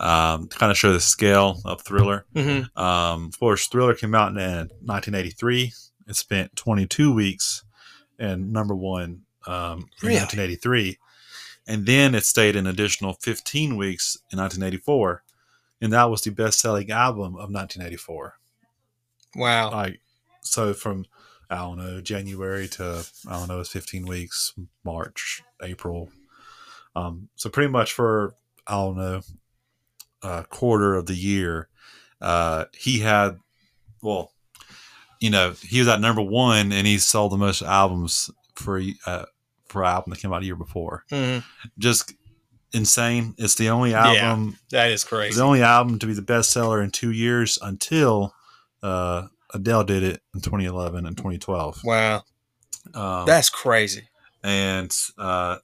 um, to kind of show the scale of Thriller. mm-hmm. Um, of course, Thriller came out in 1983. It spent 22 weeks and number one um, in Really? 1983, and then it stayed an additional 15 weeks in 1984, and that was the best-selling album of 1984. Wow. Like, so from I don't know January to I don't know it's 15 weeks, March, April. Um, so pretty much for I don't know a quarter of the year, uh, he had well, you know, he was at number one, and he sold the most albums for uh, for an album that came out a year before. Mhm. Just insane. It's the only Yeah. album That is crazy. the only album to be the bestseller in two years until uh, Adele did it in 2011 and 2012. Wow. Um, That's crazy. and uh,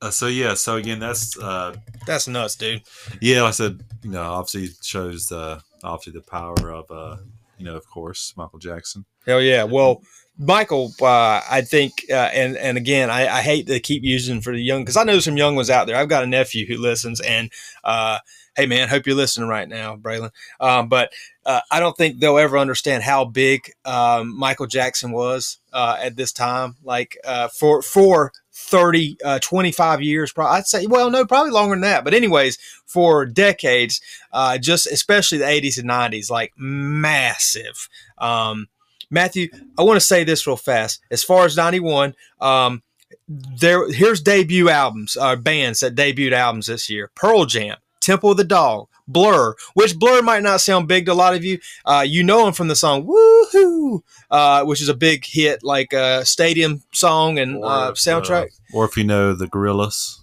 uh, so yeah, so again, that's uh, That's nuts, dude. yeah. Like I said, you know, obviously shows the obviously the power of uh, you know, of course, Michael Jackson. Hell yeah. Well, Michael, uh, I think, uh, and and again, I, I hate to keep using for the young because I know some young ones out there. I've got a nephew who listens, and uh, hey, man, hope you're listening right now, Braylon. Um, but uh, I don't think they'll ever understand how big um, Michael Jackson was uh, at this time. Like uh, for for 30, uh, 25 years, probably, I'd say, well, no, probably longer than that. But anyways, for decades, uh, just especially the 80s and 90s, like massive. Um, Matthew, I want to say this real fast. As far as 91, um, there here's debut albums, uh, bands that debuted albums this year. Pearl Jam, Temple of the Dog, Blur, which Blur might not sound big to a lot of you. Uh, you know them from the song Woohoo, uh, which is a big hit, like a stadium song and uh, soundtrack. uh, or if you know the Gorillaz,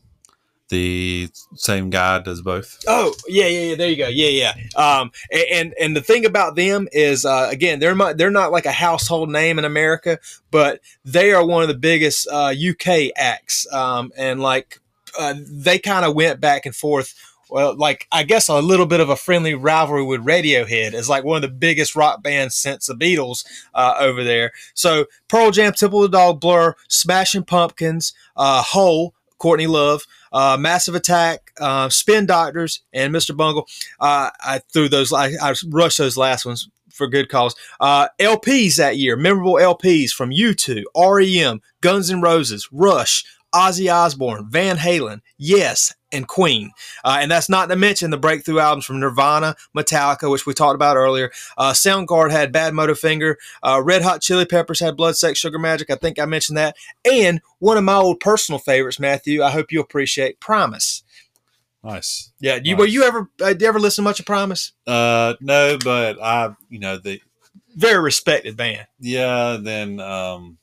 the same guy does both. Oh yeah, yeah, yeah. There you go. Yeah, yeah. Um, and and the thing about them is, uh, again, they're not they're not like a household name in America, but they are one of the biggest uh, UK acts. Um, and like uh, they kind of went back and forth. Well, like I guess a little bit of a friendly rivalry with Radiohead is like one of the biggest rock bands since the Beatles uh, over there. So Pearl Jam, Temple of the Dog, Blur, Smashing Pumpkins, uh, Hole, Courtney Love, uh, Massive Attack, uh, Spin Doctors, and Mr. Bungle. Uh, I threw those. I, I rushed those last ones for good cause. Uh, LPs that year, memorable LPs from U2, REM, Guns N' Roses, Rush, Ozzy Osbourne, Van Halen, Yes, and Queen. Uh, and that's not to mention the breakthrough albums from Nirvana, Metallica, which we talked about earlier. Uh, Soundgarden had Badmotorfinger. Uh, Red Hot Chili Peppers had Blood, Sex, Sugar Magic. I think I mentioned that. And one of my old personal favorites, Matthew. I hope you appreciate Primus. Nice. Yeah, you Nice. were you ever uh, did you ever listen to much of Primus? Uh, no, but I, you know, the Very respected band. yeah, then um,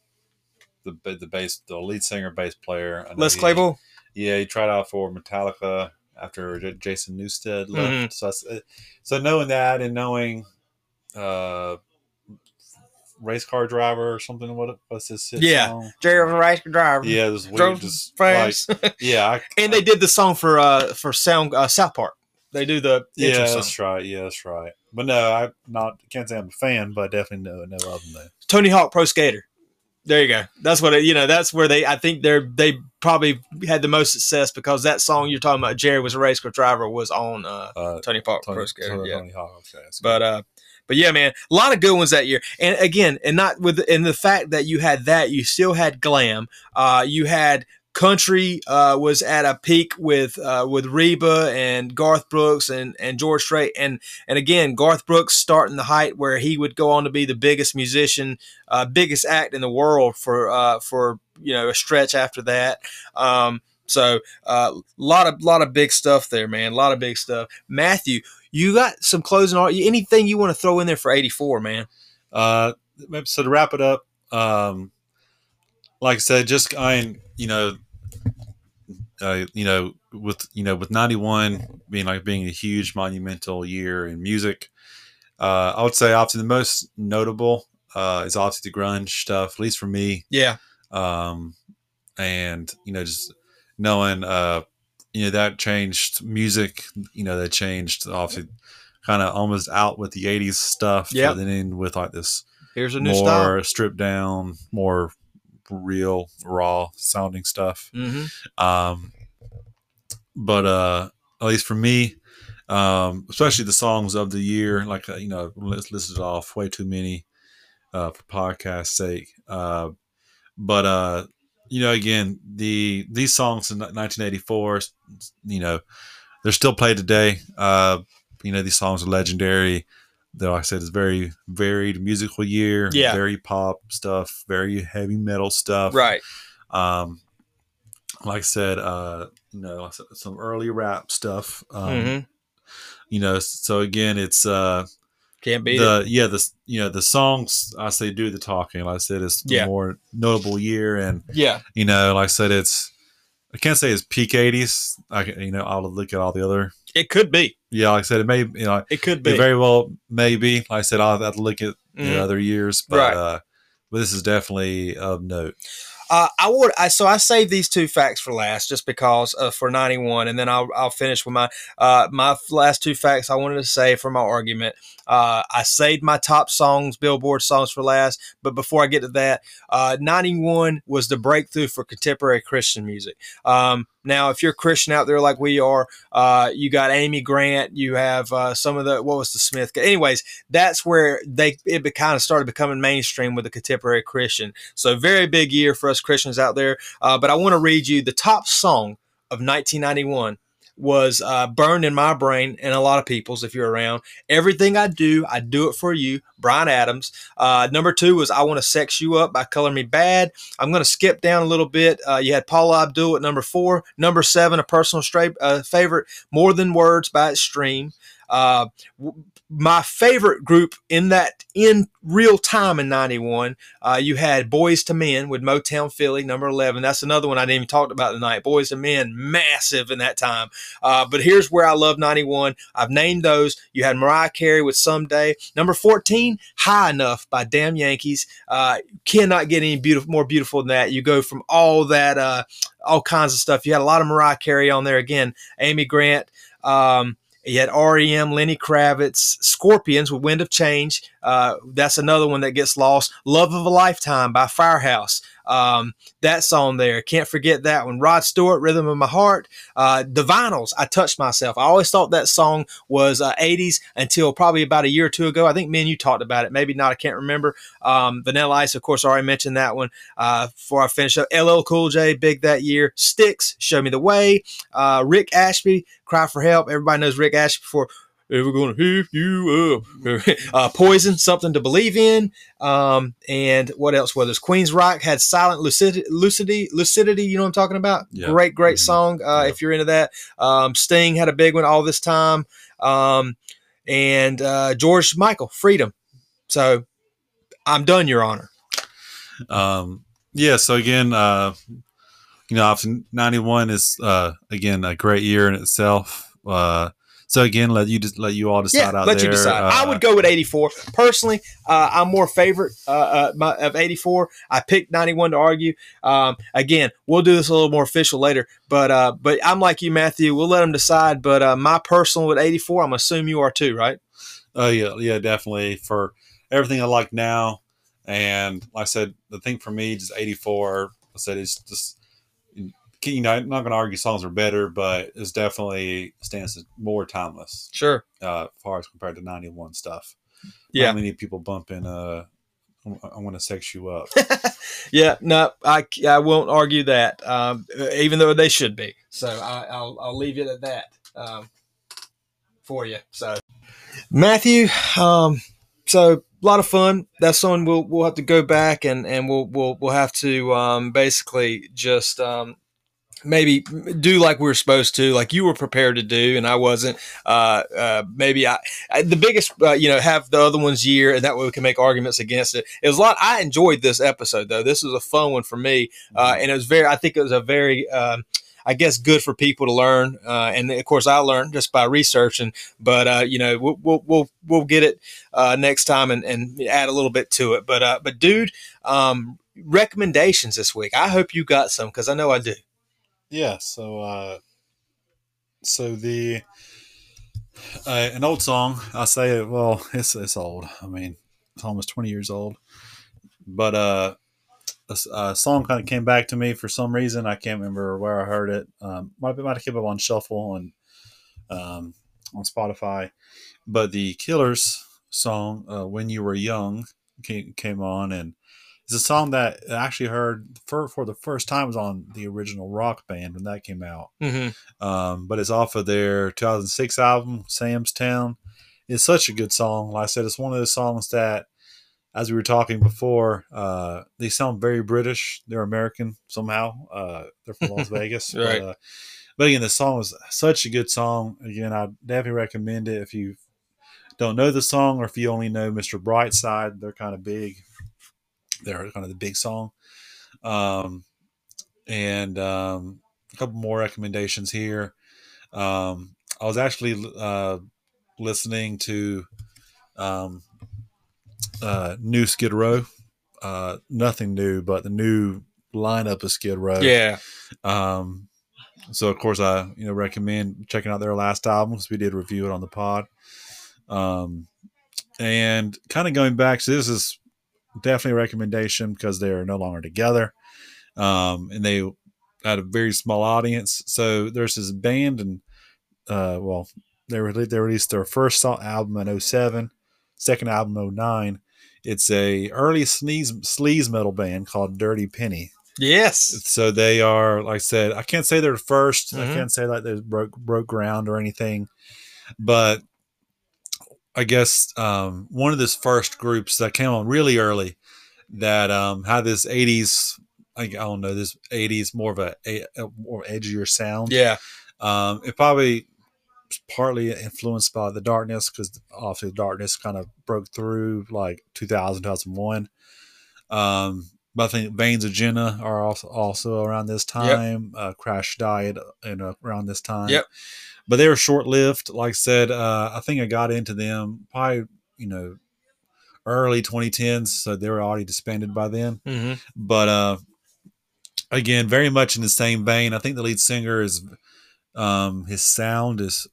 the the bass, the lead singer, bass player, Les he- Claypool. Yeah, he tried out for Metallica after J- Jason Newsted left. Mhm. So, uh, so knowing that and knowing, uh, race car driver or something. What what's his hit Yeah. song? Jerry was a race car driver. Yeah, this weird, Drove just fast. like yeah, I, and they did the song for uh for Sound uh, South Park. They do the yeah, song. that's right. Yeah, that's right. But no, I not can't say I'm a fan, but I definitely know know of them though. Tony Hawk Pro Skater. There you go. That's what it, you know. That's where they. I think they're they probably had the most success because that song you're talking about, Jerry was a race car driver, was on uh, Uh, Tony Hawk Tony, Pro Skater. Tony, yeah. Tony Hawk, okay, But uh, but yeah, man, a lot of good ones that year. And again, and not with and the fact that you had that, you still had glam. Uh, you had country uh, was at a peak with uh, with Reba and Garth Brooks and and George Strait and and again Garth Brooks starting the height where he would go on to be the biggest musician, uh, biggest act in the world for uh, for you know a stretch after that. Um, so a uh, lot of lot of big stuff there, man. A lot of big stuff. Matthew, you got some closing art? Anything you want to throw in there for eighty four, man? Uh, so to wrap it up, um, like I said, just I, you know, uh, you know, with you know, with ninety one being like being a huge monumental year in music, uh, I would say obviously the most notable uh, is obviously the grunge stuff, at least for me. Yeah. Um, and you know, just knowing, uh, you know, that changed music. You know, that changed obviously kind of almost out with the '80s stuff. Yeah. Then in with like this Here's a new more style. stripped down, more real, raw sounding stuff. Mm-hmm. Um, but uh, at least for me, um, especially the songs of the year, like uh, you know, let's list it off. Way too many uh, for podcast sake. Uh, but uh, you know, again, the these songs in 1984, you know, they're still played today. Uh, you know, these songs are legendary. Though like I said, it's very varied musical year. Yeah. very pop stuff, very heavy metal stuff. Right. Um, like I said, uh, you know, some early rap stuff. Um, mm-hmm. You know, so again, it's uh, Can't be the it. yeah the you know the songs I say do the talking. Like I said, it's Yeah. more notable year, and Yeah. you know, like I said, it's I can't say it's peak eighties. I can, you know I'll look at all the other It could be. Yeah. Like I said, it may you know It could be. very well may be. Like I said, I'll have to look at the Mhm. other years, but Right. uh, but this is definitely of note. Uh, I would. I so I saved these two facts for last, just because uh, for ninety one, and then I'll I'll finish with my uh my last two facts I wanted to say for my argument. Uh, I saved my top songs, Billboard songs for last, but before I get to that, uh, ninety one was the breakthrough for contemporary Christian music. Um, now, if you're a Christian out there like we are, uh, you got Amy Grant, you have uh, some of the what was the Smith. Anyways, that's where they it kind of started becoming mainstream with the contemporary Christian. So very big year for us Christians out there. Uh, but I want to read you the top song of 1991 was uh, burned in my brain and a lot of people's if you're around. Everything I do, I do it for you. Bryan Adams. Uh, number two was I Want to Sex You Up by Color Me Badd. I'm going to skip down a little bit. Uh, you had Paula Abdul at number four. Number seven, a personal uh, favorite, More Than Words by Extreme. Uh, my favorite group in that in real time in 91 uh, you had Boyz II Men with Motownphilly number 11 that's another one i didn't even talk about tonight. Boyz II Men massive in that time. Uh, but here's where i love 91 i've named those. You had mariah carey with someday. Number 14 high enough by damn yankees. Uh, cannot get any beautiful more beautiful than that. You go from all that uh, all kinds of stuff. You had a lot of mariah carey on there. Again amy grant um, you had REM, Lenny Kravitz, Scorpions with Wind of Change. Uh, that's another one that gets lost. Love of a Lifetime by Firehouse. Um, that song there. Can't forget that one. Rod Stewart, Rhythm of My Heart. Uh, the Vinyls, I Touched Myself. I always thought that song was uh, 80s until probably about a year or two ago. I think me and you talked about it. Maybe not. I can't remember. Um, Vanilla Ice, of course, I already mentioned that one. Uh, before I finish up, LL Cool J, big that year. Styx, Show Me the Way. Uh, Rick Astley, Cry for Help. Everybody knows Rick Astley for Ever gonna hit you up? uh, Poison, something to believe in. Um, and what else? Well, there's Queensrÿche had Silent Lucidity, Lucidity, Lucidity. You know what I'm talking about? Yeah. Great, great Mhm. song. Uh, Yeah. If you're into that, um, Sting had a big one all this time. Um, and uh, George Michael, Freedom. So I'm done, Your Honor. Um, yeah. So again, uh, you know, obviously ninety one is uh, again a great year in itself. Uh, so again, let you just let you all decide Yeah, out let there. you decide. I Uh, would go with 84. Personally, uh, I'm more favorite uh, uh, my, of 84. I picked 91 to argue. Um, again, we'll do this a little more official later, but uh, but I'm like you, Matthew. We'll let them decide. But uh, my personal with 84, I'm assume you are too, right? Oh yeah, yeah, definitely for everything I like now, and like I said, the thing for me just eighty four. I said it's just you know I'm not going to argue songs are better, but it's definitely stands as more timeless Sure. uh, far as compared to ninety one stuff. Yeah. not many people bumping uh I, I want to sex you up. yeah, no, I, I won't argue that, um, even though they should be. So I, will I'll leave it at that um, for you. So Matthew, um, so a lot of fun. That's something we'll we'll have to go back and and we'll we'll we'll have to um, basically just um, maybe do like we were supposed to, like you were prepared to do, and I wasn't. Uh, uh, maybe I, I, the biggest, uh, you know, have the other one's year, and that way we can make arguments against it. It was a lot. I enjoyed this episode though. This was a fun one for me, uh, and it was very. I think it was a very. Um, I guess good for people to learn, uh, and of course I learned just by researching. But uh, you know, we'll, we'll we'll we'll get it uh, next time and, and add a little bit to it. But uh, but dude, um, recommendations this week. I hope you got some because I know I do. Yeah. So, uh, so the uh, an old song. I say it. Well, it's it's old. I mean, it's almost twenty years old. But uh, a, a song kind of came back to me for some reason. I can't remember where I heard it. Um, might might have came up on shuffle and um, on Spotify. But the Killers song, uh, "When You Were Young," came, came on, and it's a song that I actually heard for for the first time was on the original Rock Band when that came out. Mm-hmm. Um, but it's off of their 2006 album, Sam's Town. It's such a good song. Like I said, it's one of those songs that, as we were talking before, uh, they sound very British. They're American somehow. Uh, they're from Las Vegas. right. But, uh, but again, the song is such a good song. Again, I definitely recommend it if you don't know the song or if you only know Mr. Brightside. They're kind of big they're kind of the big song. Um, and um, a couple more recommendations here. Um, I was actually uh, listening to um, uh, new Skid Row. Uh, nothing new, but the new lineup of Skid Row. Yeah. Um, so of course I you know recommend checking out their last album because we did review it on the pod. Um, and kind of going back, so this is definitely a recommendation because they are no longer together. Um, and they had a very small audience. So there's this band, and uh, well, they released, they released their first album in 07, second album in 09. It's a early sleaze, sleaze metal band called Dirty Penny. Yes. So they are, like I said, I can't say they're 1st mm-hmm. I can't say like they broke broke ground or anything, but I guess um, one of this first groups that came on really early that um, had this 80s I, don't know this 80s more of a, a, a more edgier sound. Yeah. Um, it probably partly influenced by the darkness because obviously the darkness kind of broke through like 2000 2001 um, but I think Vains of Jenna are also also around this time. Yep. Uh, Crashdïet in uh, around this time. Yep but they were short lived. Like I said, uh, I think I got into them probably, you know, early 2010s. So they were already disbanded by then. Mm-hmm. But uh, again, very much in the same vein. I think the lead singer is, um, his sound is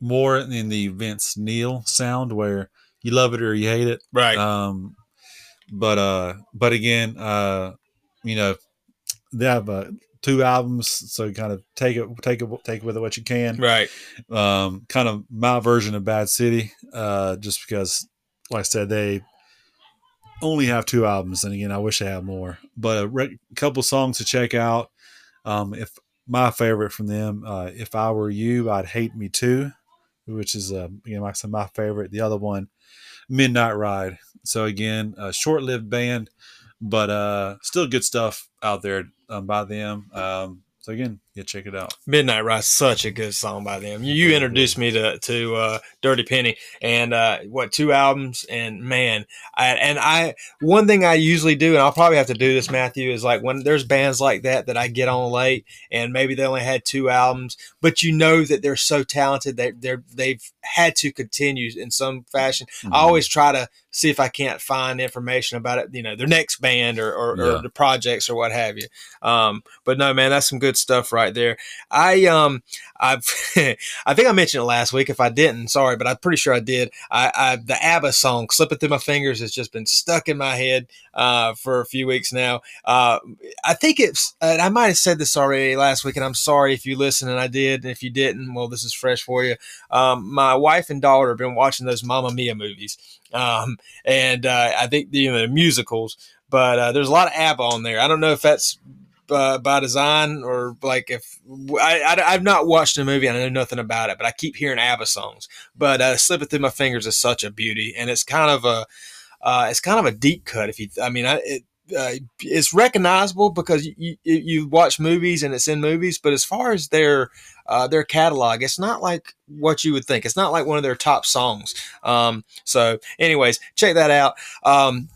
more in the Vince Neil sound where you love it or you hate it. Right. Um, but, uh, but again, uh, you know, they have a two albums, so kind of take it, take it, take it with it what you can. Right. Um, kind of my version of Bad City, uh, just because, like I said, they only have two albums, and again, I wish they had more. But a re- couple songs to check out. Um, if my favorite from them, uh, if I were you, I'd hate me too, which is uh, again, like I said, my favorite. The other one, Midnight Ride. So again, a short-lived band, but uh, still good stuff out there um, by them. Um, so again, yeah, check it out. Midnight Ride, such a good song by them. You, you introduced me to to uh, Dirty Penny, and uh, what two albums? And man, I, and I one thing I usually do, and I'll probably have to do this, Matthew, is like when there's bands like that that I get on late, and maybe they only had two albums, but you know that they're so talented that they're they've had to continue in some fashion. Mm-hmm. I always try to see if I can't find information about it, you know, their next band or or, yeah. or the projects or what have you. Um, but no, man, that's some good stuff right right there. I um I've I think I mentioned it last week. If I didn't, sorry, but I'm pretty sure I did. I, I the ABBA song "Slipping Through My Fingers" has just been stuck in my head uh, for a few weeks now. Uh, I think it's I might have said this already last week, and I'm sorry if you listened and I did, and if you didn't, well, this is fresh for you. Um, my wife and daughter have been watching those Mamma Mia movies, um, and uh, I think you know the musicals. But uh, there's a lot of ABBA on there. I don't know if that's uh, by design or like if I, I have not watched the movie and I know nothing about it, but I keep hearing ABBA songs. But uh, "Slipping Through My Fingers" is such a beauty, and it's kind of a uh, it's kind of a deep cut. If you, I mean, I, it, uh, it's recognizable because you, you, you watch movies and it's in movies, but as far as their uh, their catalog, it's not like what you would think. It's not like one of their top songs. Um, so, anyways, check that out. Um,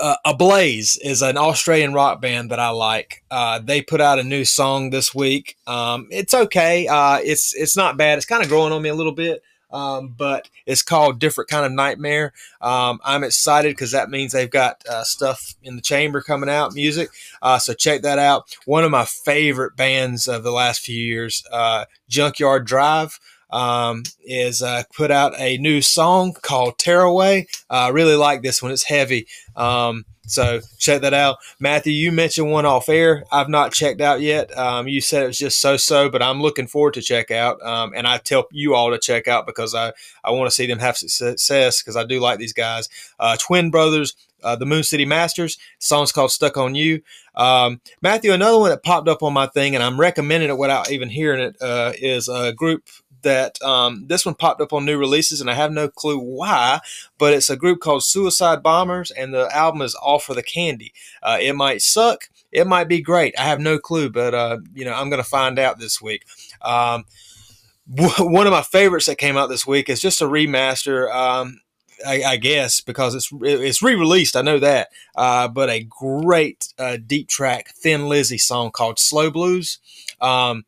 uh, Ablaze is an Australian rock band that I like. Uh, they put out a new song this week. Um, it's okay. Uh, it's it's not bad. It's kind of growing on me a little bit, um, but it's called Different Kind of Nightmare. Um, I'm excited because that means they've got uh, stuff in the chamber coming out, music. Uh, so check that out. One of my favorite bands of the last few years, uh, Junkyard Drive um, is uh, put out a new song called Tearaway. I uh, really like this one. It's heavy. Um, so check that out. Matthew, you mentioned one off air. I've not checked out yet. Um, you said it was just so so, but I'm looking forward to check out. Um, and I tell you all to check out because I, I want to see them have success because I do like these guys. Uh, Twin Brothers, uh, the Moon City Masters. The song's called Stuck on You. Um, Matthew, another one that popped up on my thing, and I'm recommending it without even hearing it, uh, is a group that um, this one popped up on new releases, and I have no clue why, but it's a group called Suicide Bombers, and the album is All for the Candy. Uh, it might suck, it might be great. I have no clue, but uh, you know I'm going to find out this week. Um, one of my favorites that came out this week is just a remaster. Um, I, I, guess because it's it's re-released. I know that, uh, but a great uh, deep track Thin Lizzy song called "Slow Blues." Um,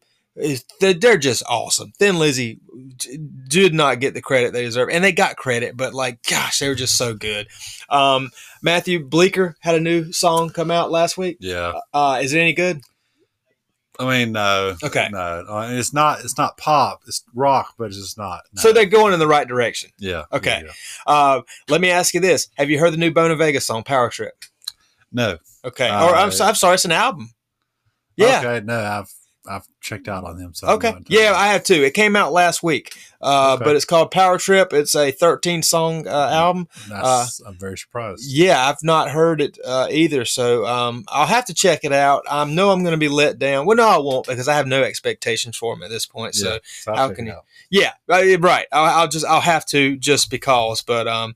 they're just awesome. Thin Lizzy did not get the credit they deserve, and they got credit, but like, gosh, they were just so good. Um, Matthew Bleeker had a new song come out last week. Yeah, uh, is it any good? I mean, no. Okay. No, it's not. It's not pop. It's rock, but it's just not. No. So they're going in the right direction. Yeah. Okay. Yeah, yeah. Uh, let me ask you this: Have you heard the new Bona Vega song, Power Trip? No. Okay. Uh, or I'm, I'm sorry, it's an album. Yeah. Okay. No, I've I've checked out on them. So okay, yeah, I have too. It came out last week, uh, okay. but it's called Power Trip. It's a 13 song uh, mm, album. Uh, I'm very surprised. Yeah, I've not heard it uh, either, so um, I'll have to check it out. I know I'm going to be let down. Well, no, I won't because I have no expectations for them at this point. So, yeah, so how can you? Yeah, right. I'll, I'll, just I'll have to just because, but um.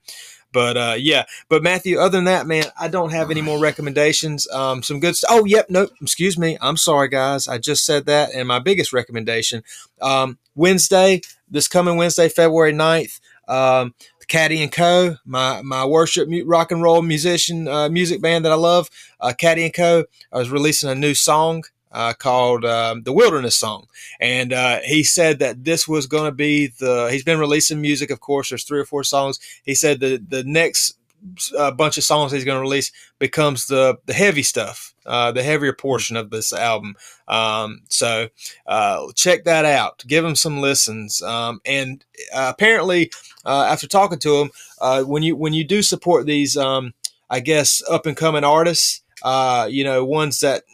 But uh, yeah, but Matthew, other than that, man, I don't have any more recommendations. Um, some good stuff. Oh, yep, nope. Excuse me. I'm sorry, guys. I just said that. And my biggest recommendation um, Wednesday, this coming Wednesday, February 9th, um, Caddy and Co. My my worship rock and roll musician uh, music band that I love, uh, Caddy and Co. I was releasing a new song uh, called um, the Wilderness Song, and uh, he said that this was going to be the. He's been releasing music, of course. There's three or four songs. He said the the next uh, bunch of songs he's going to release becomes the the heavy stuff, uh, the heavier portion of this album. Um, so uh, check that out. Give him some listens. Um, and uh, apparently, uh, after talking to him, uh, when you when you do support these, um, I guess up and coming artists, you know, ones that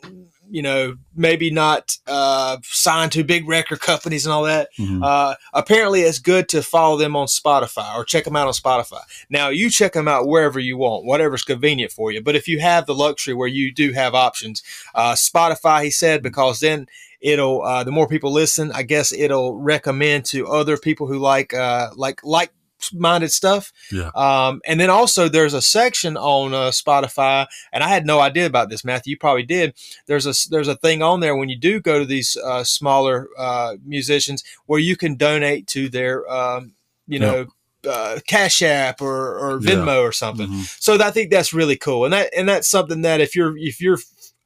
you know, maybe not uh, signed to big record companies and all that. Mm-hmm. Uh, apparently, it's good to follow them on Spotify or check them out on Spotify. Now, you check them out wherever you want, whatever's convenient for you. But if you have the luxury where you do have options, uh, Spotify, he said, because then it'll uh, the more people listen, I guess it'll recommend to other people who like uh, like like minded stuff. Yeah. Um, and then also there's a section on uh, Spotify, and I had no idea about this, Matthew. You probably did. There's a there's a thing on there when you do go to these uh, smaller uh, musicians where you can donate to their, um, you know. Yep. Uh, Cash App or, or Venmo yeah. or something. Mm-hmm. So I think that's really cool, and that and that's something that if you're if you're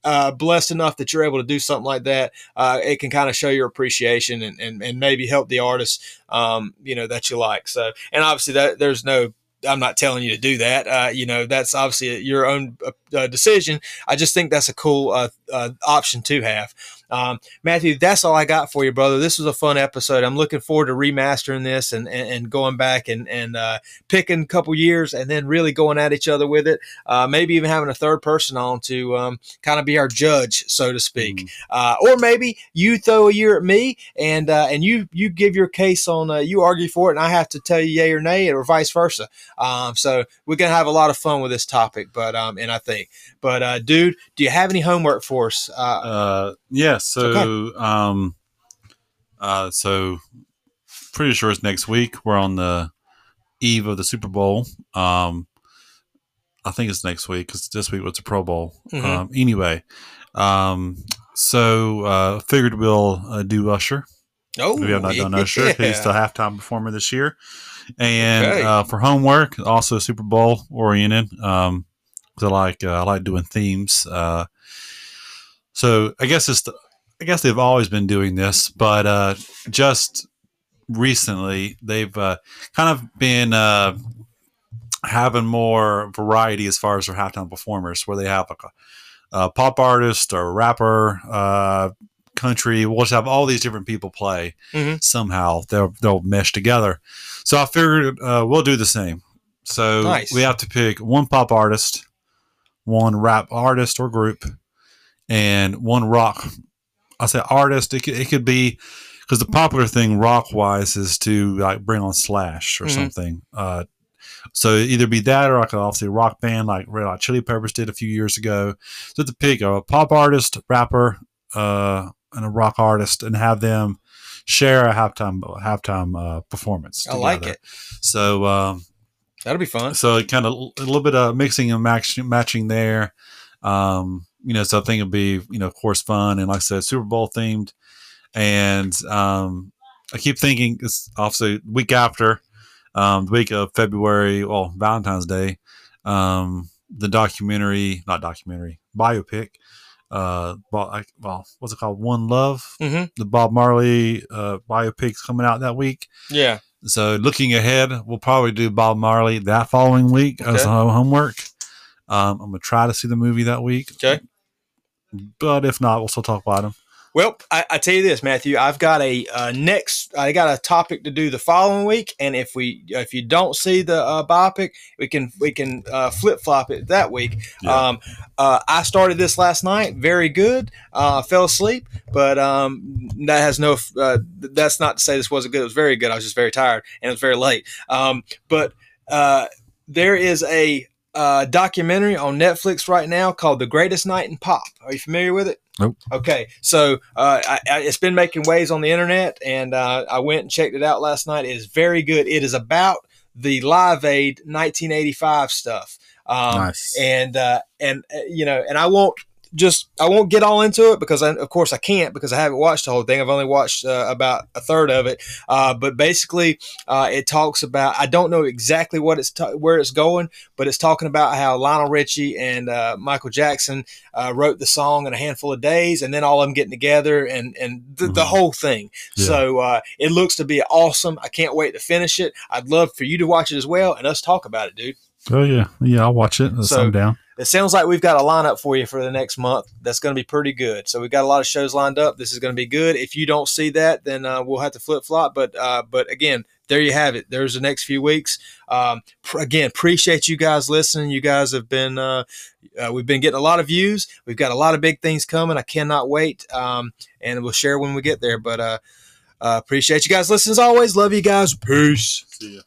uh, blessed enough that you're able to do something like that, uh, it can kind of show your appreciation and, and, and maybe help the artist, um, you know, that you like. So, and obviously that there's no, I'm not telling you to do that. Uh, you know, that's obviously your own uh, uh, decision. I just think that's a cool uh, option to have. Um, Matthew, that's all I got for you, brother. This was a fun episode. I'm looking forward to remastering this and, and, and going back and, and uh, picking a couple years and then really going at each other with it. Uh, maybe even having a third person on to um, kind of be our judge, so to speak. Mm. Uh, or maybe you throw a year at me and uh, and you you give your case on uh, you argue for it and I have to tell you yay or nay or vice versa. Um, so we're gonna have a lot of fun with this topic, but um, and I think, but uh, dude, do you have any homework for us? Uh, Uh, yeah. So, um, uh, so pretty sure it's next week. We're on the eve of the Super Bowl. Um, I think it's next week because this week was the Pro Bowl. Mhm. Um, anyway, um, so uh, figured we'll uh, do Usher. oh, we have not done Usher. He's yeah. the halftime performer this year. And Okay. uh, for homework, also Super Bowl oriented. Um, I like uh, I like doing themes. Uh, so I guess it's the, I guess they've always been doing this, but uh, just recently they've uh, kind of been uh, having more variety as far as their halftime performers, where they have like a, a pop artist or rapper, uh, country. We'll just have all these different people play Mhm. somehow. They'll they'll mesh together. So I figured uh, we'll do the same. So Nice. we have to pick one pop artist, one rap artist or group, and one rock. I say artist. It could, it could be because the popular thing rock wise is to like bring on Slash or Mhm. something. Uh, so either be that or like obviously a rock band like Red Hot Chili Peppers did a few years ago. So to pick a pop artist, rapper, uh, and a rock artist, and have them share a halftime halftime uh, performance. I like it. So um, That'll be fun. so it kind of a little bit of mixing and match, matching there. Um, you know, so I think it'll be, you know, of course, fun and like I said, Super Bowl themed. And um, I keep thinking it's obviously week after, um, the week of February, well, Valentine's Day, um, the documentary, not documentary, biopic. Uh, well, I, well, what's it called? One Love. hmm The Bob Marley uh, biopic's coming out that week. Yeah. So looking ahead, we'll probably do Bob Marley that following week as Okay. home- homework. Um, I'm gonna try to see the movie that week. Okay. But if not, we'll still talk about him. Well, I, I tell you this, Matthew. I've got a uh, next. I got a topic to do the following week, and if we if you don't see the uh, biopic, we can we can uh, flip flop it that week. Yeah. Um, uh, I started this last night. Very good. Uh, fell asleep, but um, that has no. Uh, that's not to say this wasn't good. It was very good. I was just very tired, and it was very late. Um, but uh, there is a uh, documentary on Netflix right now called "The Greatest Night in Pop." Are you familiar with it? Nope. Okay, so uh, I, I, it's been making waves on the internet, and uh, I went and checked it out last night. It is very good. It is about the Live Aid 1985 stuff. Um, nice. and uh, and uh, you know, and I won't just I won't get all into it because I, of course I can't because I haven't watched the whole thing. I've only watched uh, about a third of it. Uh, but basically, uh, it talks about I don't know exactly what it's ta- where it's going, but it's talking about how Lionel Richie and uh, Michael Jackson uh, wrote the song in a handful of days, and then all of them getting together and and the, the Mhm. whole thing. Yeah. So uh, it looks to be awesome. I can't wait to finish it. I'd love for you to watch it as well and us talk about it, dude. Oh yeah, yeah. I'll watch it. So- So, down. It sounds like we've got a lineup for you for the next month. That's going to be pretty good. So we've got a lot of shows lined up. This is going to be good. If you don't see that, then uh, we'll have to flip flop. But uh, but again, there you have it. There's the next few weeks. Um, pr- again, appreciate you guys listening. You guys have been uh, uh, we've been getting a lot of views. We've got a lot of big things coming. I cannot wait. Um, and we'll share when we get there. But uh, uh, appreciate you guys listening as always. Love you guys. Peace. See ya.